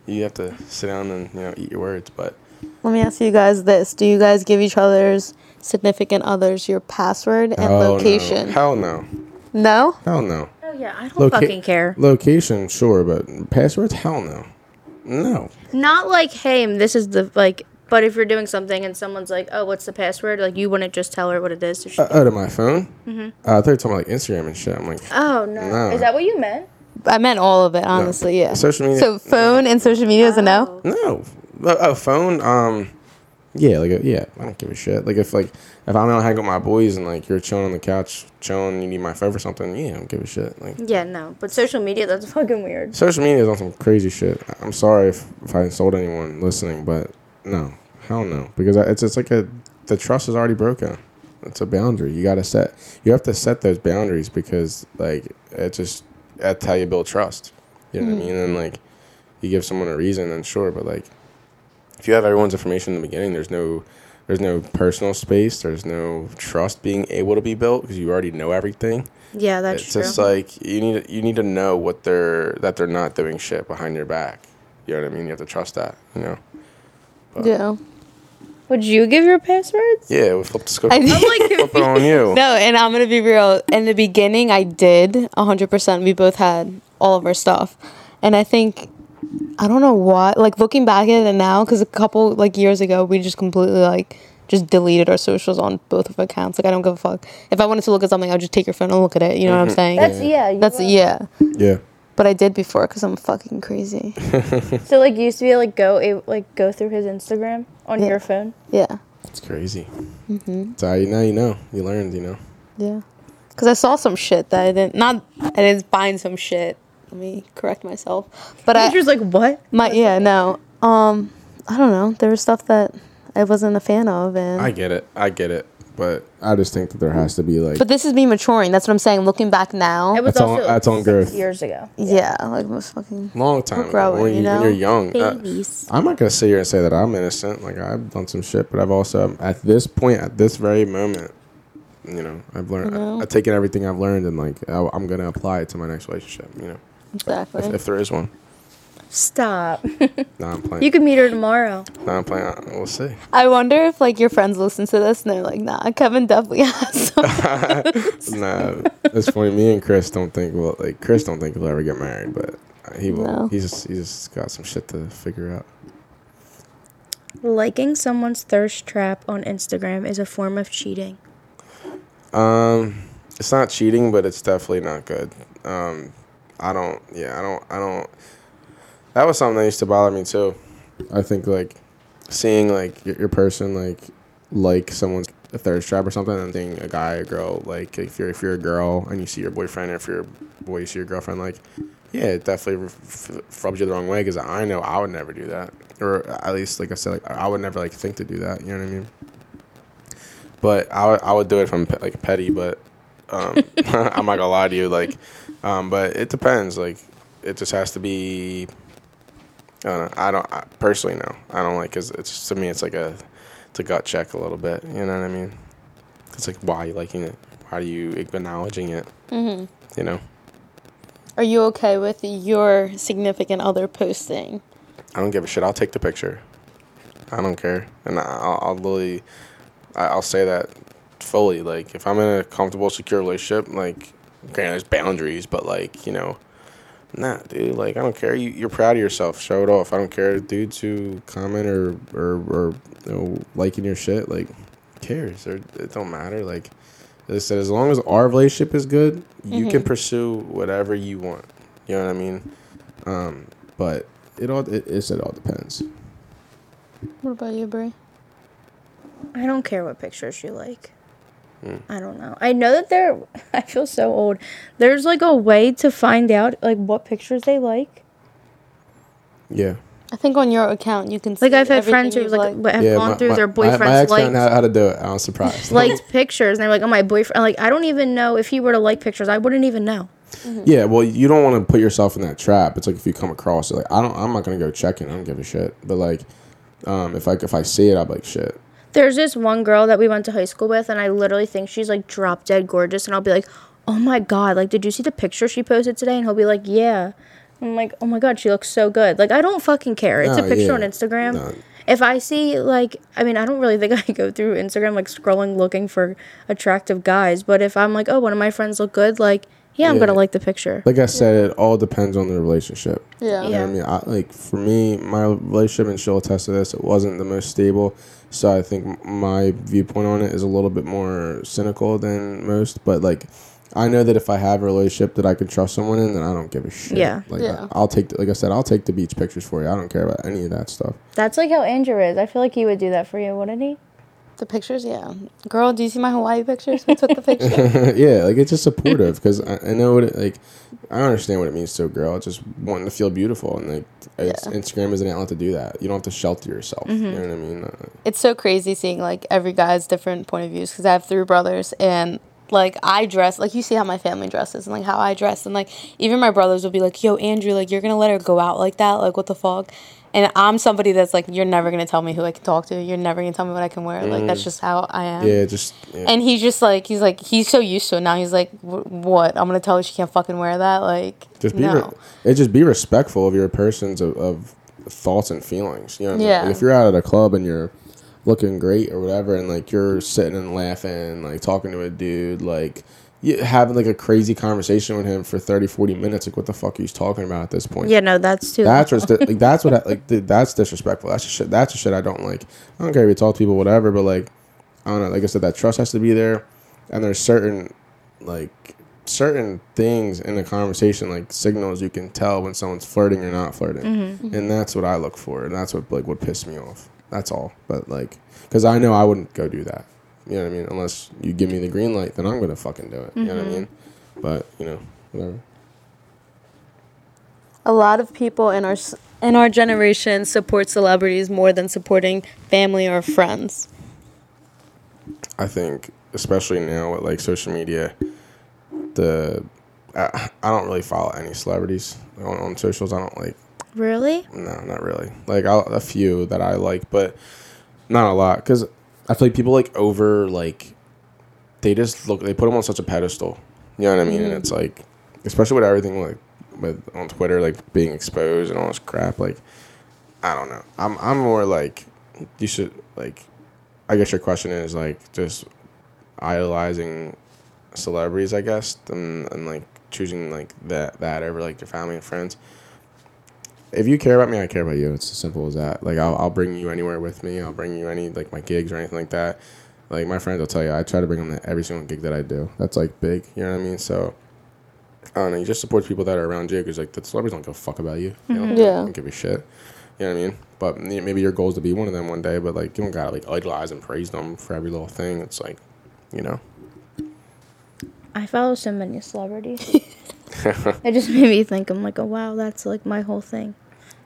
You have to sit down and you know eat your words, but Let me ask you guys this: Do you guys give each other's significant others your password and oh, location? No. Hell no, No. hell no. oh yeah I don't Loca- fucking care Location, sure, but passwords, hell no, no. not like hey this is the like but if you're doing something and someone's like oh what's the password like you wouldn't just tell her what it is so she- Uh, oh, to my phone. Uh, I thought you were talking about like Instagram and shit. I'm like, oh no. No. is that what you meant I meant all of it, honestly. Yeah. social media. So phone and social media is a no. No, a, a phone. Um, yeah, like a, yeah, I don't give a shit. Like if like if I'm out hanging with my boys and like you're chilling on the couch, chilling, you need my phone for something. Yeah, I don't give a shit. Like yeah no but social media that's fucking weird social media is on some crazy shit. I'm sorry if if I insulted anyone listening, but no, hell no, because it's it's like a the trust is already broken. It's a boundary. You gotta set. You have to set those boundaries because like it just that's how you build trust. You know what I mm-hmm. mean? And like you give someone a reason, then sure, but like if you have everyone's information in the beginning, there's no there's no personal space. There's no trust being able to be built because you already know everything. yeah that's it's true just like you need to, you need to know what they're that they're not doing shit behind your back. You know what I mean? You have to trust that. You know? Yeah. would you give your passwords Yeah, we flip the script. I did. flip it on you. No, and I'm gonna be real. In the beginning, I did 100%. We both had all of our stuff, and I think I don't know why. Like looking back at it now, because a couple like years ago, we just completely like just deleted our socials on both of our accounts. Like I don't give a fuck. If I wanted to look at something, I'd just take your phone and look at it. You know what I'm mm-hmm. saying? that's yeah you That's are. yeah. Yeah. But I did before because I'm fucking crazy. so like you used to be able like go a- like go through his instagram on Yeah. your phone Yeah, It's crazy. Mm-hmm. So now you know. You learned. You know. yeah. Because I saw some shit that I didn't. Not I didn't find some shit. Let me correct myself. But I. I was like what My yeah no um I don't know there was stuff that I wasn't a fan of and I get it. I get it. But I just think that there has to be like. but this is me maturing that's what I'm saying looking back now it was That's on- that's on six growth. years ago yeah like it was fucking long time We're ago, growing, when, you, you know? when you're young. Uh, babies I'm not gonna sit here and say that I'm innocent. Like I've done some shit, but I've also at this point, at this very moment, you know, I've learned. know? I've taken everything I've learned and like I, I'm gonna apply it to my next relationship. You know, exactly if, if there is one. Stop Nah, I'm playing. you could meet her tomorrow nah, I'm playing. We'll see. I wonder if like your friends listen to this and they're like nah Kevin definitely has some nah, it's funny. Me and Chris don't think. Well, like Chris don't think he'll ever get married, but he will. No. He's just, he's just got some shit to figure out. liking someone's thirst trap on instagram is a form of cheating Um, it's not cheating, but it's definitely not good. Um, I don't. Yeah, I don't. I don't. That was something that used to bother me too. I think like seeing like your, your person like like someone's a thirst trap or something, and seeing a guy or girl like if you're if you're a girl and you see your boyfriend, or if you're a boy, you see your girlfriend, like yeah, it definitely f- f- rubs you the wrong way because I know I would never do that, or at least like I said, like I would never like think to do that. You know what I mean? But I would I would do it from pe- like petty, but um, I'm not gonna lie to you, like, um, but it depends. Like, it just has to be. I don't. I don't I, personally no. I don't like because it's to me it's like a it's a gut check a little bit. You know what I mean? It's like why are you liking it? Why are you acknowledging it? mm-hmm. You know. Are you okay with your significant other posting? I don't give a shit. I'll take the picture. I don't care, and I'll, I'll literally, I- I'll say that fully. Like, if I'm in a comfortable, secure relationship, like, okay, there's boundaries, but like, you know, nah, dude. Like, I don't care. You, you're proud of yourself. Show it off. I don't care, dudes who comment or or or you know, liking your shit. Like, cares? Or it don't matter. Like, as I said, as long as our relationship is good, you can pursue whatever you want. You know what I mean? Um, but it all it, it's, it all depends. What about you, Brie? I don't care what pictures you like. Hmm. I don't know. I know that there. I feel so old. There's like a way to find out like what pictures they like. Yeah. I think on your account you can see Like I've had friends who you've like, liked. have yeah, gone my- through my- their boyfriend's My, ex found liked out how to do it. I was surprised. liked pictures, and they're like, "Oh, my boyfriend." Like I don't even know if he were to like pictures, I wouldn't even know. yeah, well, you don't want to put yourself in that trap. It's like if you come across it, like I don't, I'm not gonna go check it. I don't give a shit. But like, um, if I if I see it, I'm like shit. There's this one girl that we went to high school with, and I literally think she's like drop dead gorgeous, and I'll be like, "Oh my god!" Like, did you see the picture she posted today? And he'll be like, "Yeah." I'm like, "Oh my god, she looks so good." Like, I don't fucking care. It's a picture yeah. on Instagram. No. If I see like, I mean, I don't really think I go through Instagram like scrolling looking for attractive guys, but if I'm like, "Oh, one of my friends look good," like, yeah, I'm Yeah. gonna like the picture. Like I said, it all depends on the relationship. Yeah. You know what I mean, I, like for me, my relationship, and she'll attest to this, it wasn't the most stable. So I think my viewpoint on it is a little bit more cynical than most. But like, I know that if I have a relationship that I can trust someone in, then I don't give a shit. Yeah. Like Yeah. I, will take, the, like I said, I'll take the beach pictures for you. I don't care about any of that stuff. That's like how Andrew is. I feel like he would do that for you, wouldn't he? The pictures, yeah. Girl, do you see my Hawaii pictures? We took the picture. yeah, like it's just supportive because I, I know what it like. I understand what it means to a girl. It's just wanting to feel beautiful, and like it's, Yeah. Instagram is an outlet to do that. You don't have to shelter yourself. You know what I mean? Uh, it's so crazy seeing like every guy's different point of views because I have three brothers and like I dress like you see how my family dresses and like how I dress and like even my brothers will be like, "Yo, Andrew, like you're gonna let her go out like that? Like what the fuck?" And I'm somebody that's like, "You're never gonna tell me who I can talk to. You're never gonna tell me what I can wear. Like that's mm. just how I am." yeah, just yeah. And he's just like, he's like, he's so used to it now. He's like, "Wh- what? I'm gonna tell her she can't fucking wear that? Like, just be no. re- it just be respectful of your person's of, of thoughts and feelings. You know, what I mean? Yeah. Like, if you're out at a club and you're looking great or whatever, and like you're sitting and laughing, like talking to a dude, like having like a crazy conversation with him for 30, 40 minutes, like what the fuck he's talking about at this point? Yeah, no, that's too. That's just like that's what I, like th- that's disrespectful. That's shit. That's the shit I don't like. I don't care if you talk to people, whatever, but like I don't know. Like I said, that trust has to be there, and there's certain like certain things in the conversation, like signals you can tell when someone's flirting or not flirting, mm-hmm. and that's what I look for, and that's what like would piss me off. That's all. But like, because I know I wouldn't go do that. You know what I mean? Unless you give me the green light, then I'm gonna fucking do it. You know what I mm-hmm. mean? But you know, whatever. a lot of people in our in our generation support celebrities more than supporting family or friends. I think, especially now with like social media, the I, I don't really follow any celebrities on, on socials. I don't like really. no, not really. Like I'll, a few that I like, but not a lot because I feel like people like over like they just look they put them on such a pedestal. You know what I mean? And mm-hmm. it's like, especially with everything like with on Twitter like being exposed and all this crap. Like I don't know. I'm I'm more like you should like. I guess your question is like just idolizing celebrities, I guess, and, and like choosing like that that over like your family and friends. If you care about me, I care about you. It's as simple as that. Like I'll, I'll bring you anywhere with me. I'll bring you any like my gigs or anything like that. Like my friends will tell you, I try to bring them to every single gig that I do. That's like big. You know what I mean? So I don't know. You just support people that are around you because like the celebrities don't give a fuck about you. They don't, mm-hmm. Yeah. don't give a shit. You know what I mean? But maybe your goal is to be one of them one day. But like you don't gotta like idolize and praise them for every little thing. It's like, you know. I follow so many celebrities. it just made me think. I'm like, oh wow, that's like my whole thing.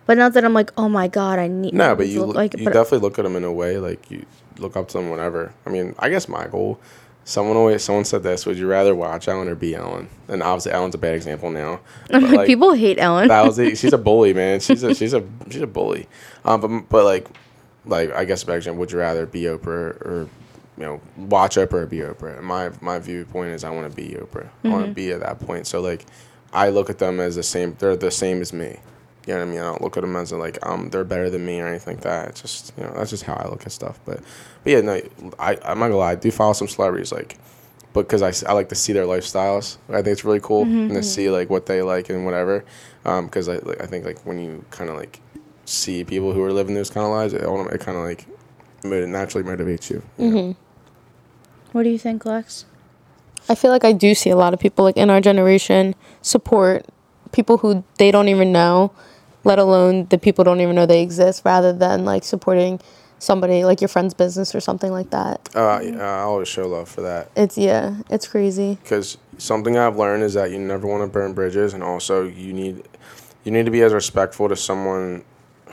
But not that I'm like, oh my god, I need. No, but you look, like. you definitely look at them in a way like you look up to them whenever. I mean, I guess my goal. Someone always someone said this: Would you rather watch Ellen or be Ellen? And obviously, Ellen's a bad example now. Like, people hate Ellen. that was it. She's a bully, man. She's a she's a she's a bully. Um, but but like like I guess back then, would you rather be Oprah or you know watch Oprah or be Oprah? And my my viewpoint is I want to be Oprah. I want to be at that point. So like I look at them as the same. They're the same as me. You know what I mean? I don't look at them as like um they're better than me or anything like that. It's just you know that's just how I look at stuff. But but yeah, no, I I'm not gonna lie. I do follow some celebrities like because I, I like to see their lifestyles. I think it's really cool and to see like what they like and whatever. Um, Because I like, I think like when you kind of like see people who are living those kind of lives, it, it kind of like it naturally motivates you. you know? What do you think, Lex? I feel like I do see a lot of people like in our generation support people who they don't even know, let alone the people don't even know they exist, rather than like supporting somebody like your friend's business or something like that. Uh, yeah, I always show love for that. It's yeah, it's crazy. because something I've learned is that you never want to burn bridges, and also you need you need to be as respectful to someone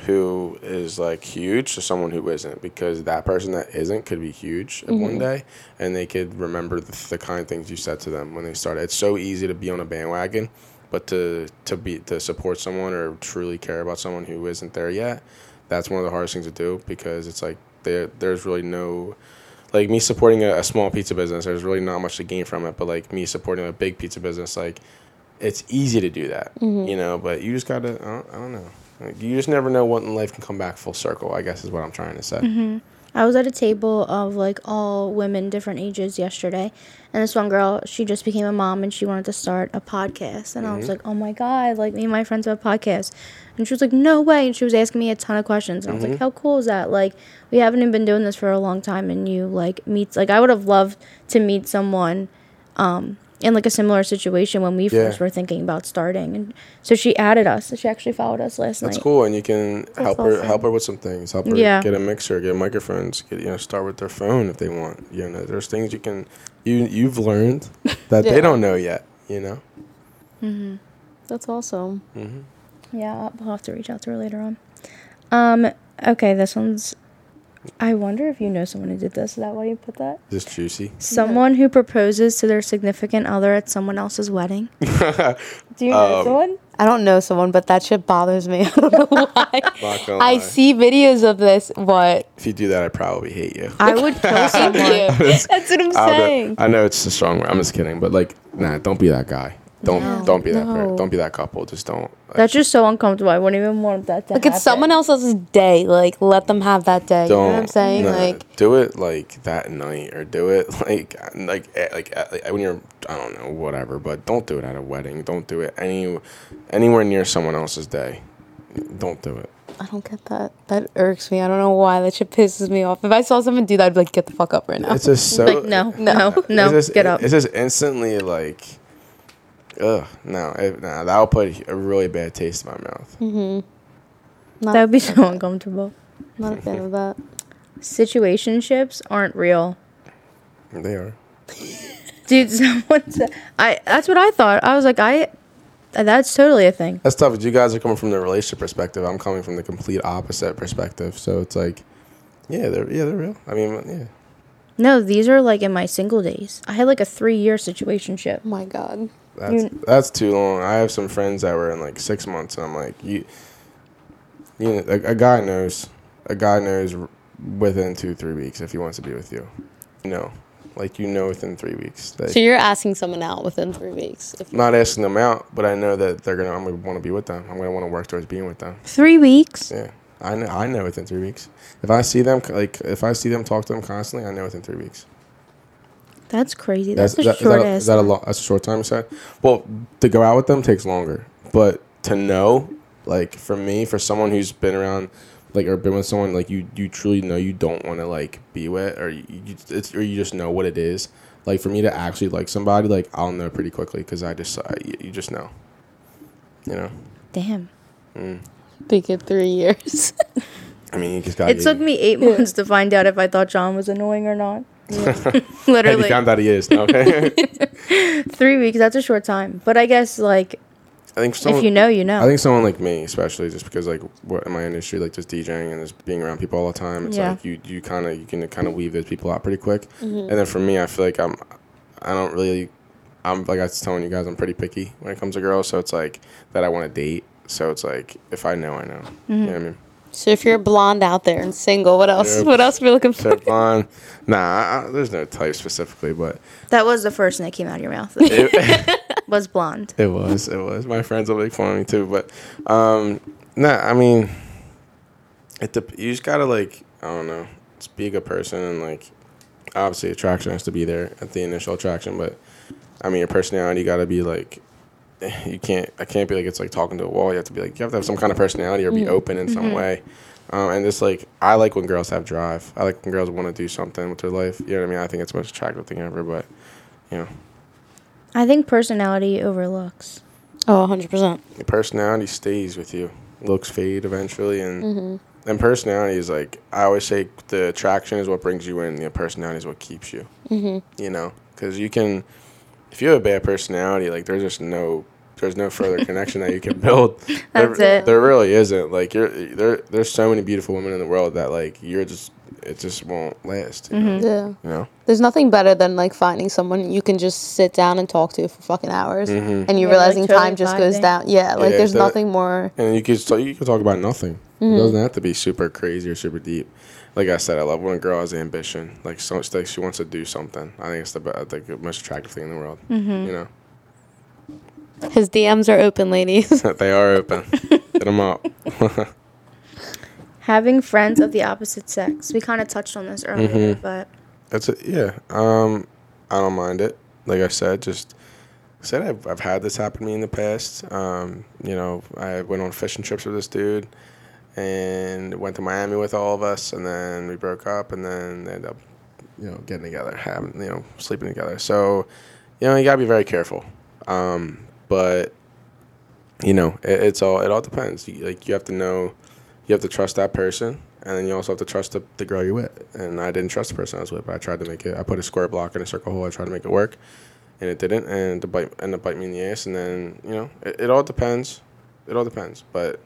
who is like huge to someone who isn't, because that person that isn't could be huge one mm-hmm. day, and they could remember the, the kind things you said to them when they started. It's so easy to be on a bandwagon, but to to be to support someone or truly care about someone who isn't there yet, that's one of the hardest things to do because it's like there there's really no like me supporting a, a small pizza business, there's really not much to gain from it. But like me supporting a big pizza business, like it's easy to do that, mm-hmm. you know. But you just gotta, I don't, I don't know. You just never know what in life can come back full circle. I guess is what I'm trying to say. Mm-hmm. I was at a table of like all women different ages yesterday, and this one girl, she just became a mom and she wanted to start a podcast, and I was mm-hmm. like, oh my god, like me and my friends have a podcast, and she was like, no way, and she was asking me a ton of questions, and I was like, mm-hmm. how cool is that? Like we haven't even been doing this for a long time, and you like meet like I would have loved to meet someone, um. In like a similar situation when we Yeah. first were thinking about starting, and so she added us. She actually followed us last night. That's cool, and you can help her help her with some things. Help her Yeah. get a mixer, get microphones, get you know start with their phone if they want. You know, there's things you can you you've learned that Yeah. they don't know yet. You know. That's awesome. Yeah, I'll- we'll have to reach out to her later on. Um, okay, this one's. I wonder if you know someone who did this. Is that why you put that? This juicy. Someone who proposes to their significant other at someone else's wedding. Do you know Um, someone? I don't know someone, but that shit bothers me. I don't know why. Not gonna I lie. see videos of this. What? If you do that, I probably hate you. I would kill someone. That's what I'm I'll be- saying. I know it's a strong word. I'm just kidding, but like, nah, don't be that guy. Don't No. don't be that pair. No. Don't be that couple. Just don't. Like, That's just so uncomfortable. I wouldn't even want that to Like happen. it's someone else's day. Like let them have that day. don't. you know what I'm saying? nah, Like do it like that night, or do it like like at, like, at, like when you're I don't know whatever, but don't do it at a wedding. Don't do it any anywhere near someone else's day. Don't do it. I don't get that. That irks me. I don't know why. That shit pisses me off. If I saw someone do that, I'd be like, get the fuck up right now. It's just so Like no, no, no. It's just, get up. It's just instantly like, ugh, no, it, nah, that'll put a really bad taste in my mouth. Mm-hmm. Not, That would be so uncomfortable. not a fan of that. Situationships aren't real. They are. Dude, someone said I that's what I thought. I was like, I that's totally a thing. That's tough. You guys are coming from the relationship perspective. I'm coming from the complete opposite perspective. So it's like, yeah, they're yeah they're real. I mean, yeah. No, these are like in my single days. I had like a three year situationship. Oh my god. That's You- that's too long. I have some friends that were in like six months, and I'm like, you, you know, a, a guy knows, a guy knows within two three weeks if he wants to be with you. You know, like you know within three weeks. That, So you're asking someone out within three weeks? If not asking them out, but I know that they're gonna. I'm gonna want to be with them. I'm gonna want to work towards being with them. Three weeks? Yeah, I know. I know within three weeks. If I see them, like if I see them talk to them constantly, I know within three weeks. That's crazy. That's, a that, is short that, a, ass. is that a lo- that's a short time you said? Well, to go out with them takes longer, but to know, like for me, for someone who's been around, like or been with someone like you, you truly know you don't want to like be with, or you, you it's or you just know what it is. Like for me to actually like somebody, like I'll know pretty quickly because I just I, you just know, you know. Damn. Mm. Big it three years. I mean, you just got. It took me eight months to find out if I thought John was annoying or not. Literally. you found out he is. Okay. Three weeks, that's a short time. But I guess like I think someone, if you know, you know. I think someone like me, especially just because like what in my industry, like just DJing and just being around people all the time, it's Yeah. like you you kind of you can kind of weave those people out pretty quick. Mm-hmm. And then for me, I feel like I'm I don't really I'm like I was telling you guys, I'm pretty picky when it comes to girls. So it's like that I want to date. So it's like if I know, I know. You mm-hmm. know what I mean? So if you're blonde out there and single, what else? Yep. What else are we looking for? So on, nah, I, I, there's no type specifically, but that was the first thing that came out of your mouth. it, was blonde. It was. It was. My friends will make fun of me too, but um, nah. I mean, it. Dep- you just gotta like I don't know, just be a good person and like obviously attraction has to be there at the initial attraction, but I mean your personality got to be like you can't. I can't be like it's like talking to a wall. You have to be like you have to have some kind of personality or be open in some way. Um, and just like I like when girls have drive. I like when girls want to do something with their life. You know what I mean? I think it's the most attractive thing ever. But you know, I think personality overlooks. Oh, 100%. your personality stays with you. Looks fade eventually, and and personality is like I always say the attraction is what brings you in. The personality is what keeps you. Mm-hmm. You know, because you can if you have a bad personality, like there's just no there's no further connection that you can build. That's there, it. There really isn't. Like you're there. There's so many beautiful women in the world that like you're just it just won't last. You, mm-hmm. know? Yeah. you know. There's nothing better than like finding someone you can just sit down and talk to for fucking hours, mm-hmm. and you're Yeah, like, realizing totally time just goes down. Yeah, like Yeah, there's the- nothing more. And you can so you can talk about nothing. It mm-hmm. doesn't have to be super crazy or super deep. Like I said, I love when a girl has ambition. Like so, it's like she wants to do something. I think it's the be- like the most attractive thing in the world. You know, His DMs are open, ladies. they are open. Hit them up. Having friends of the opposite sex. We kind of touched on this earlier, but That's it. Yeah. Um, I don't mind it. Like I said, just I said I've, I've had this happen to me in the past. Um, you know, I went on fishing trips with this dude, and went to Miami with all of us, and then we broke up, and then they ended up, you know, getting together, having you know, sleeping together. So, you know, you gotta be very careful. Um, but you know, it, it's all it all depends. You, like you have to know, you have to trust that person, and then you also have to trust the, the girl you're with. And I didn't trust the person I was with, but I tried to make it. I put a square block in a circle hole. I tried to make it work, and it didn't. And the bite ended up biting me in the ass. And then you know, it, it all depends. It all depends. But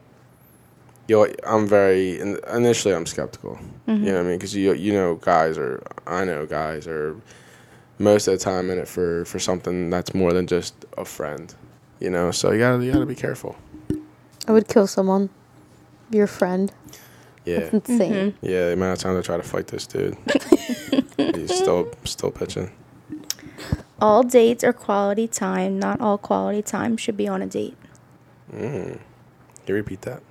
you know, I'm very initially I'm skeptical. You mm-hmm. know what I mean? Because you you know, guys are I know guys are most of the time in it for for something that's more than just a friend. You know, so you gotta you gotta be careful. I would kill someone. Your friend. Yeah. It's insane. Mm-hmm. Yeah, the amount of times I try to fight this dude, he's still still pitching. all dates are quality time. Not all quality time should be on a date. Mm-hmm. Can you repeat that?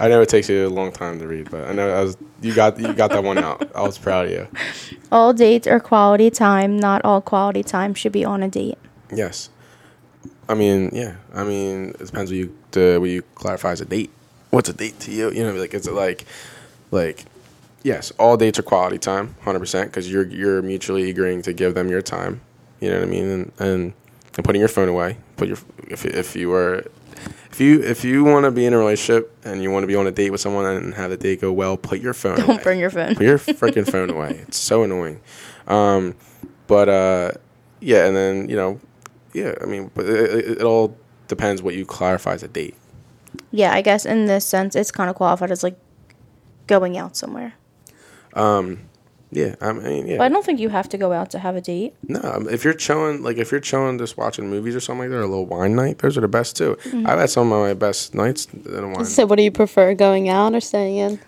I know it takes you a long time to read, but I know I was you got you got that one out. I was proud of you. All dates are quality time. Not all quality time should be on a date. Yes, I mean yeah. I mean it depends what you the what you clarify as a date. What's a date to you? You know, like is it like like yes, all dates are quality time, hundred percent, because you're you're mutually agreeing to give them your time. You know what I mean, and and, and putting your phone away. Put your if if you were if you if you want to be in a relationship and you want to be on a date with someone and have the date go well, put your phone. Don't away. bring your phone. Put your freaking phone away. It's so annoying. Um, but uh, yeah, and then you know, yeah. I mean, but it, it, it all depends what you clarify as a date. Yeah, I guess in this sense, it's kind of qualified as like going out somewhere. Yeah, I mean, yeah. But I don't think you have to go out to have a date. No, um, if you're chilling, like if you're chilling, just watching movies or something like that, or a little wine night, those are the best too. I've had some of my best nights in a wine. So, what do you prefer, going out or staying in?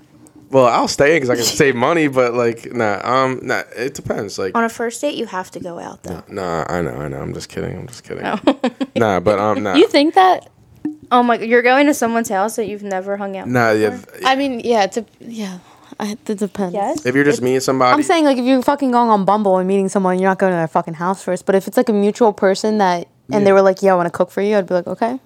Well, I'll stay in because I can save money, but like, nah, um, nah, it depends. Like, On a first date, you have to go out though. nah, I know, I know. I'm just kidding. I'm just kidding. nah, but um, nah, You think that? Oh my! God, you're going to someone's house that you've never hung out. With? Nah, yeah. before? I mean, yeah, it's a, yeah. I, it depends. Yes. If you're just meeting somebody, I'm saying like if you're fucking going on Bumble and meeting someone, you're not going to their fucking house first. But if it's like a mutual person that and they were like, "Yeah, I want to cook for you," I'd be like, "Okay."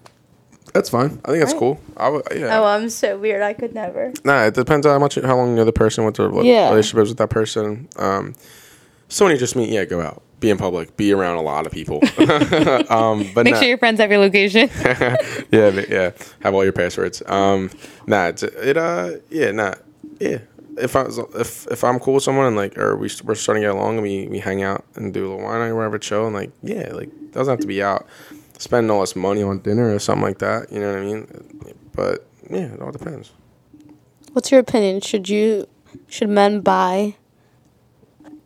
that's fine. I think that's cool. I would, yeah. Oh, I'm so weird. I could never. Nah, it depends on how much, how long the other the person, what their what Yeah. relationship is with that person. Um, so when you just meet, yeah, go out, be in public, be around a lot of people. um, but Make nah, sure your friends have your location. yeah, but yeah, have all your passwords. Um, nah, it's, it uh, yeah, nah, yeah. If I was, if if I'm cool with someone and like, or we we're starting to get along and we we hang out and do a little wine night or whatever, chill and like, yeah, like doesn't have to be out spending all this money on dinner or something like that. You know what I mean? But yeah, it all depends. What's your opinion? Should you should men buy?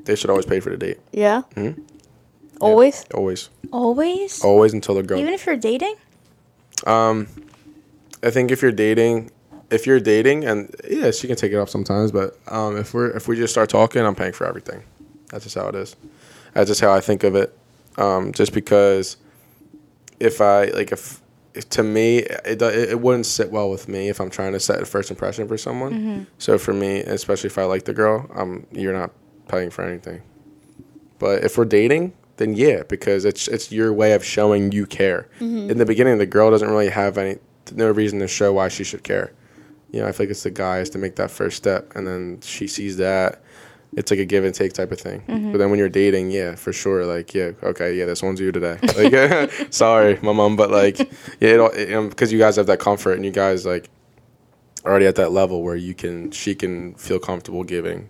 They should always pay for the date. Yeah. Mm-hmm. Always. Always. Always. Always until they're grown. Even if you're dating. Um, I think if you're dating, if you're dating, and yeah, she can take it off sometimes, but um, if we're if we just start talking, I'm paying for everything. That's just how it is. That's just how I think of it. um, just because if I like if, if to me it, it it wouldn't sit well with me if I'm trying to set a first impression for someone. So for me, especially if I like the girl, um, you're not paying for anything. But if we're dating, then yeah, because it's it's your way of showing you care. In the beginning, the girl doesn't really have any no reason to show why she should care. You know, I feel like it's the guys to make that first step, and then she sees that. It's like a give and take type of thing. But then when you're dating, yeah, for sure, like yeah, okay, yeah, this one's you today. Like, sorry, my mom, but like, yeah, it because you guys have that comfort, and you guys like already at that level where you can, she can feel comfortable giving.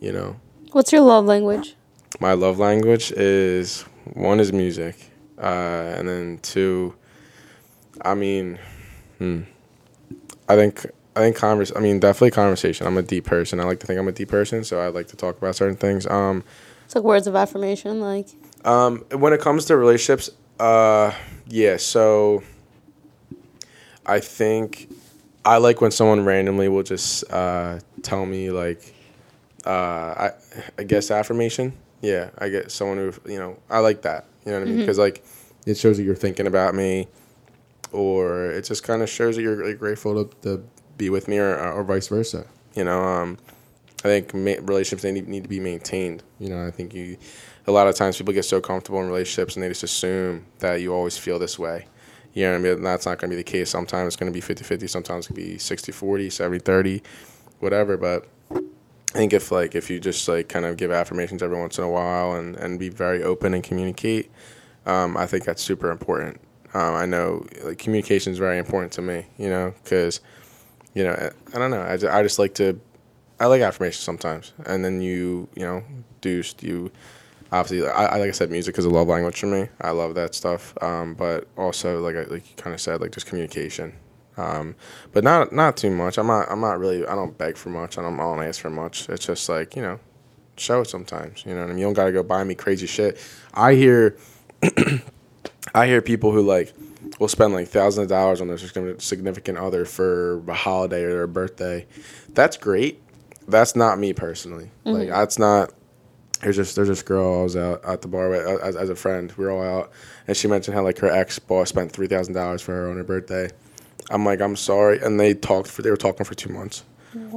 You know, What's your love language? my love language is one is music, uh, and then two, I mean, hmm, I think I think converse. I mean, definitely conversation. I'm a deep person. I like to think I'm a deep person, so I like to talk about certain things. Um, It's like words of affirmation. Like um, when it comes to relationships, uh, yeah. So I think I like when someone randomly will just uh, tell me like, uh, I I guess affirmation. Yeah, I get someone who you know I like that. You know what I mean? Because like it shows that you're thinking about me, or it just kind of shows that you're like, grateful to, to be with me, or or vice versa. You know, um, I think ma- relationships they need, need to be maintained. You know, I think you a lot of times people get so comfortable in relationships and they just assume that you always feel this way. You know I mean? That's not going to be the case. Sometimes it's going to be 50-50, sometimes it can be 60-40, 70-30, whatever, but I think if like if you just like kind of give affirmations every once in a while and, and be very open and communicate, um, I think that's super important. Um, I know like communication is very important to me, you know, because you know I, don't know I I just like to I like affirmations sometimes, and then you you know do you obviously I, I like I said music is a love language for me. I love that stuff, um, but also like I, like you kind of said like just communication. Um, but not not too much. I'm not I'm not really I don't beg for much. I don't, I don't ask for much. It's just like you know, show it sometimes. You know what I mean? You don't gotta go buy me crazy shit. I hear I hear people who like will spend like thousands of dollars on their significant- other for a holiday or a birthday. That's great. That's not me personally. Like mm-hmm. that's not. There's just there's this girl I was out at the bar with as, as a friend. We were all out, and she mentioned how like her ex boss spent three thousand dollars for her on her birthday. I'm like, I'm sorry, and they talked for they were talking for two months.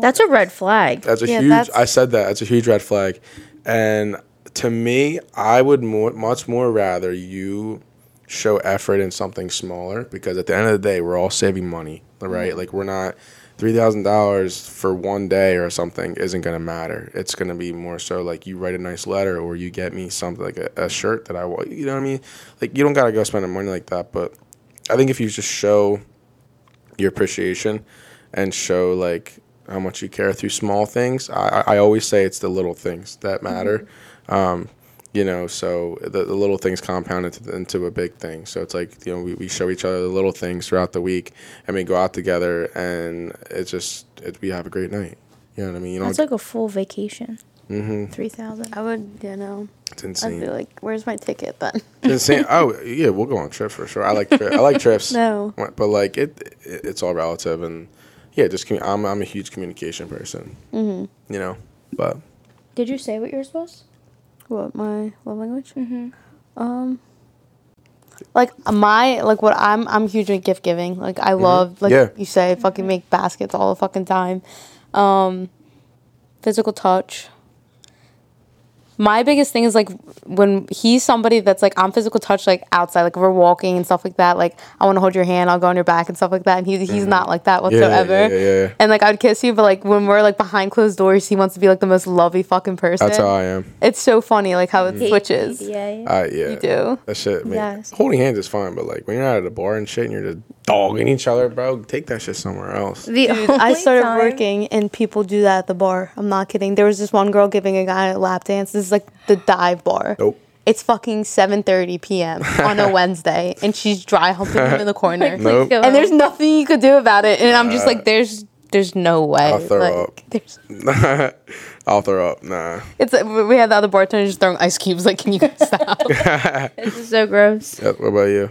That's a red flag. That's a Yeah, huge. that's- I said that. That's a huge red flag, and to me, I would more, much more rather you show effort in something smaller because at the end of the day, we're all saving money, right? Like we're not three thousand dollars for one day or something isn't gonna matter. It's gonna be more so like you write a nice letter or you get me something like a, a shirt that I want. You know what I mean? Like you don't gotta go spending money like that, but I think if you just show your appreciation and show like how much you care through small things. I, I I always say it's the little things that matter. Um, you know, so the, the little things compound into, into a big thing. So it's like, you know, we, we show each other the little things throughout the week and we go out together and it's just, it, we have a great night. You know what I mean? You know, That's like a full vacation. Mhm. Three thousand. I would, you know, it's insane. I'd be like, "Where's my ticket then?" It's insane. Oh yeah, we'll go on trips for sure. I like tri- I like trips. No. but like it, it, it's all relative and yeah, just commu- I'm I'm a huge communication person. Mm-hmm. You know, but Did you say what yours was? What my love language? Mm-hmm. Um, like my like what I'm I'm huge in gift giving. Like I love like Yeah. you say, fucking make baskets all the fucking time. Um, physical touch. My biggest thing is like when he's somebody that's like I'm physical touch like outside like we're walking and stuff like that like I want to hold your hand I'll go on your back and stuff like that and he's he's not like that Mm-hmm. yeah, whatsoever yeah, yeah, yeah. and like I'd kiss you but like when we're like behind closed doors he wants to be like the most lovey fucking person that's how I am. it's so funny like how it switches Yeah. I yeah. you do That shit, man. Yes. Holding hands is fine, but like when you're out at a bar and shit and you're just dogging each other, bro, take that shit somewhere else. The Dude, I started time- working and people do that at the bar. I'm not kidding. There was this one girl giving a guy a lap dance. This is like the dive bar. Nope. It's fucking 7:30 p.m. on a Wednesday, and she's dry humping him in the corner. Nope. And there's nothing you could do about it. And I'm just like, there's there's no way. I'll throw like, up. There's, I'll throw up. Nah. it's we had the other bartender just throwing ice cubes. Like, can you guys stop? This is so gross. Yep, what about you?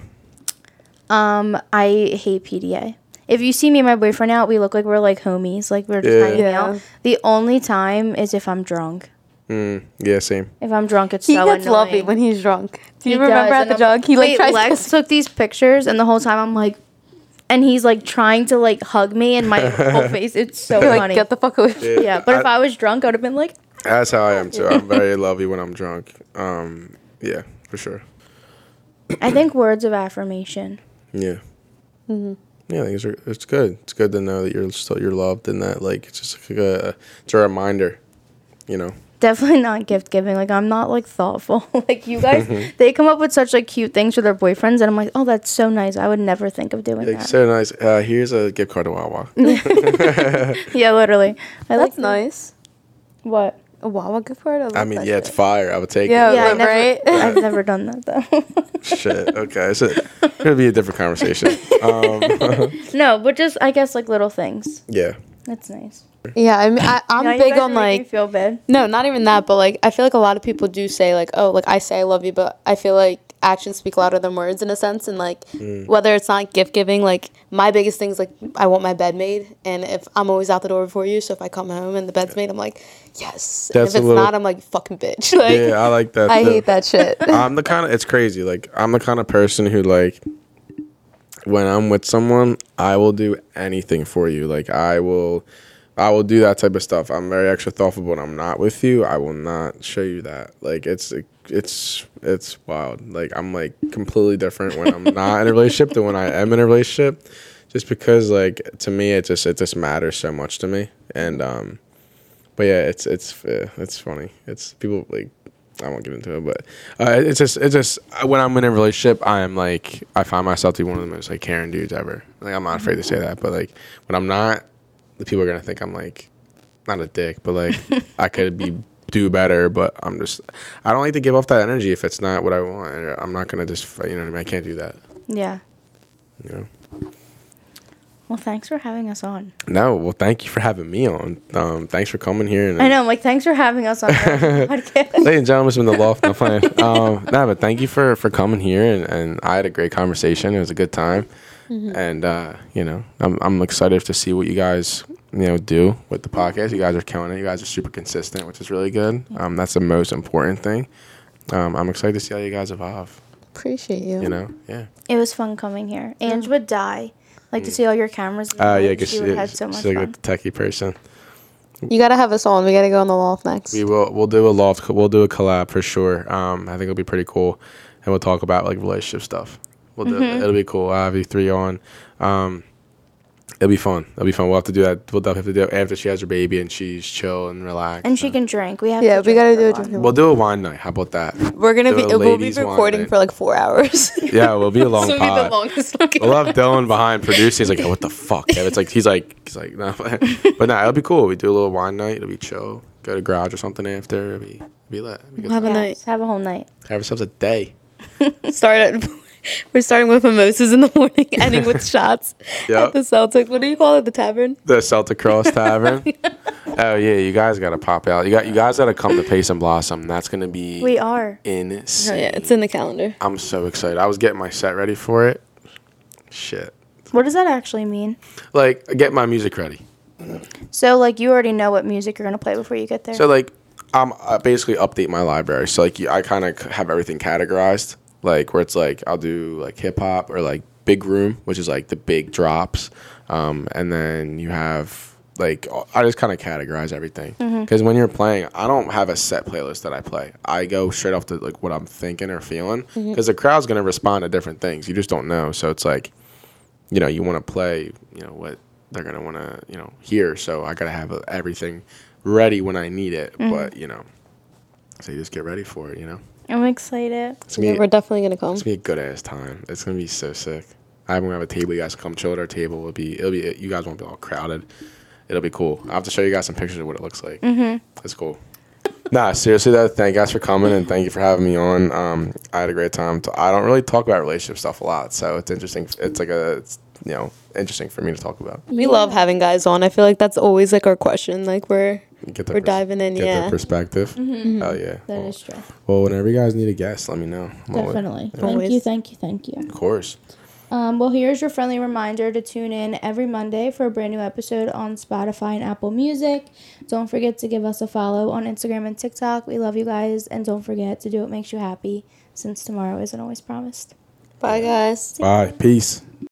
Um, I hate PDA. If you see me and my boyfriend out, we look like we're like homies, like we're just Yeah. hanging Yeah. out. The only time is if I'm drunk. Mm, yeah, same. If I'm drunk, it's He so gets annoying. lovely when he's drunk. Do you He remember does, at the I'm- jog? He like Wait, tries Lex to. took these pictures, and the whole time I'm like, and he's like trying to like hug me, and my whole face. It's so You're like, funny. get the fuck away. Yeah, yeah, but if I was drunk, I would have been like, That's how I am too. I'm very lovey when I'm drunk. Um, yeah, for sure. I think words of affirmation. Yeah. Yeah, I think it's, it's good. It's good to know that you're still you're loved and that like it's just like a it's a reminder, you know. Definitely not gift giving. Like I'm not like thoughtful. like you guys, they come up with such like cute things for their boyfriends, and I'm like, oh, that's so nice. I would never think of doing Like that. so nice. Uh, here's a gift card to Wawa. yeah, literally. I like That's nice. what? A Wawa gift card. I, love I mean, that yeah, it's fire. I would take Yeah, it. Yeah, I never, right? I've never done that though. Shit. Okay, so it's gonna be a different conversation. Um, no, but just I guess like little things. yeah. That's nice. Yeah, I mean, I, I'm Now big on are making me like feel bad. no, not even that, but like I feel like a lot of people do say like, oh, like I say I love you, but I feel like actions speak louder than words in a sense, and like mm. whether it's not gift giving, like my biggest thing is like I want my bed made, and if I'm always out the door before you, so if I come home and the bed's made, I'm like, yes. And That's if a it's little- not, I'm like fucking bitch. Like Yeah, I like that. I too. hate that shit. I'm the kind of it's crazy. Like I'm the kind of person who like when I'm with someone, I will do anything for you. Like I will I will do that type of stuff. I'm very extra thoughtful when I'm not with you. I will not show you that. Like it's it's it's wild. Like I'm like completely different when I'm not in a relationship than when I am in a relationship. Just because like to me it just it just matters so much to me. And um but yeah, it's it's uh, it's funny. It's people like I won't get into it, but uh, it's just it's just when I'm in a relationship, I am like I find myself to be one of the most like caring dudes ever. Like I'm not afraid to say that, but like when I'm not, the people are gonna think I'm like not a dick, but like I could be do better. But I'm just I don't like to give off that energy if it's not what I want. I'm not gonna just you know what I mean. I can't do that. Yeah. You know. Well, thanks for having us on. No, well, thank you for having me on. Um, thanks for coming here. And I know. I'm like, thanks for having us on the podcast. Ladies and gentlemen, it's been the loft. No playing. Um, no, but thank you for for coming here, and, and I had a great conversation. It was a good time, and uh, you know, I'm I'm excited to see what you guys you know do with the podcast. You guys are killing it. You guys are super consistent, which is really good. Um, that's the most important thing. Um, I'm excited to see how you guys evolve. Appreciate you. You know, yeah. It was fun coming here. Ange would die. Like to see all your cameras. Oh Uh, yeah, lights. because she she, would had so much she's like a fun. techie person. You gotta have us on. We gotta go on the loft next. We will. We'll do a loft. We'll do a collab for sure. Um, I think it'll be pretty cool, and we'll talk about like relationship stuff. We'll do. Mm-hmm. It'll be cool. I'll have you three on. Um, it'll be fun. It'll be fun. We'll have to do that. We'll definitely have to do it after she has her baby and she's chill and relaxed. And she can drink. We have. Yeah, to we gotta do a fun. drinking We'll do a wine night. How about that? We're gonna do be. a We'll be recording for like four hours. Yeah, we'll be a long This will be the longest. fucking- We'll have Dylan behind producing. He's like, "Yo, what the fuck? Yeah, it's like he's like he's like no, but no, it'll be cool. We do a little wine night. It'll be chill. Go to garage or something after. It'll be it'll be lit. It'll be. Have a Yeah, night. Have a whole night. Have ourselves a day. Start at. We're starting with mimosas in the morning, ending with shots Yep. at the Celtic. What do you call it? The tavern. The Celtic Cross Tavern. oh yeah, you guys gotta pop out. You got you guys gotta come to Pace and Blossom. That's gonna be We are. insane. Oh yeah, it's in the calendar. I'm so excited. I was getting my set ready for it. Shit. What does that actually mean? Like get my music ready. So like you already know what music you're gonna play before you get there. So like I'm I basically update my library. So like I kind of have everything categorized. Like where it's like I'll do like hip hop or like big room, which is like the big drops. Um, and then you have like I just kind of categorize everything mm-hmm. because when you're playing, I don't have a set playlist that I play. I go straight off to like what I'm thinking or feeling mm-hmm. because the crowd's gonna respond to different things. You just don't know. So it's like you know you want to play you know what they're gonna want to you know hear. So I gotta have uh, everything ready when I need it. Mm-hmm. But you know, so you just get ready for it. You know, I'm excited. it's gonna Yeah, be we're definitely gonna come. it's gonna be a good ass time. It's gonna be so sick. I'm gonna have a table. You guys come chill at our table. It'll be it'll be you guys won't be all crowded. It'll be cool. I'll have to show you guys some pictures of what it looks like. Mm-hmm. It's cool. Nah, seriously though, thank you guys for coming and thank you for having me on. Um, I had a great time. I don't really talk about relationship stuff a lot, so it's interesting. It's like a, it's, you know, interesting for me to talk about. We love having guys on. I feel like that's always like our question. Like we're Get their We're diving in, Get yeah. their perspective. Oh yeah. That well, is true. well, whenever you guys need a guest, let me know. I'm always- Definitely. Thank Always. you, thank you, thank you. Of course. Um, well, here's your friendly reminder to tune in every Monday for a brand new episode on Spotify and Apple Music. Don't forget to give us a follow on Instagram and TikTok. We love you guys. And don't forget to do what makes you happy since tomorrow isn't always promised. Bye, guys. Bye. Peace.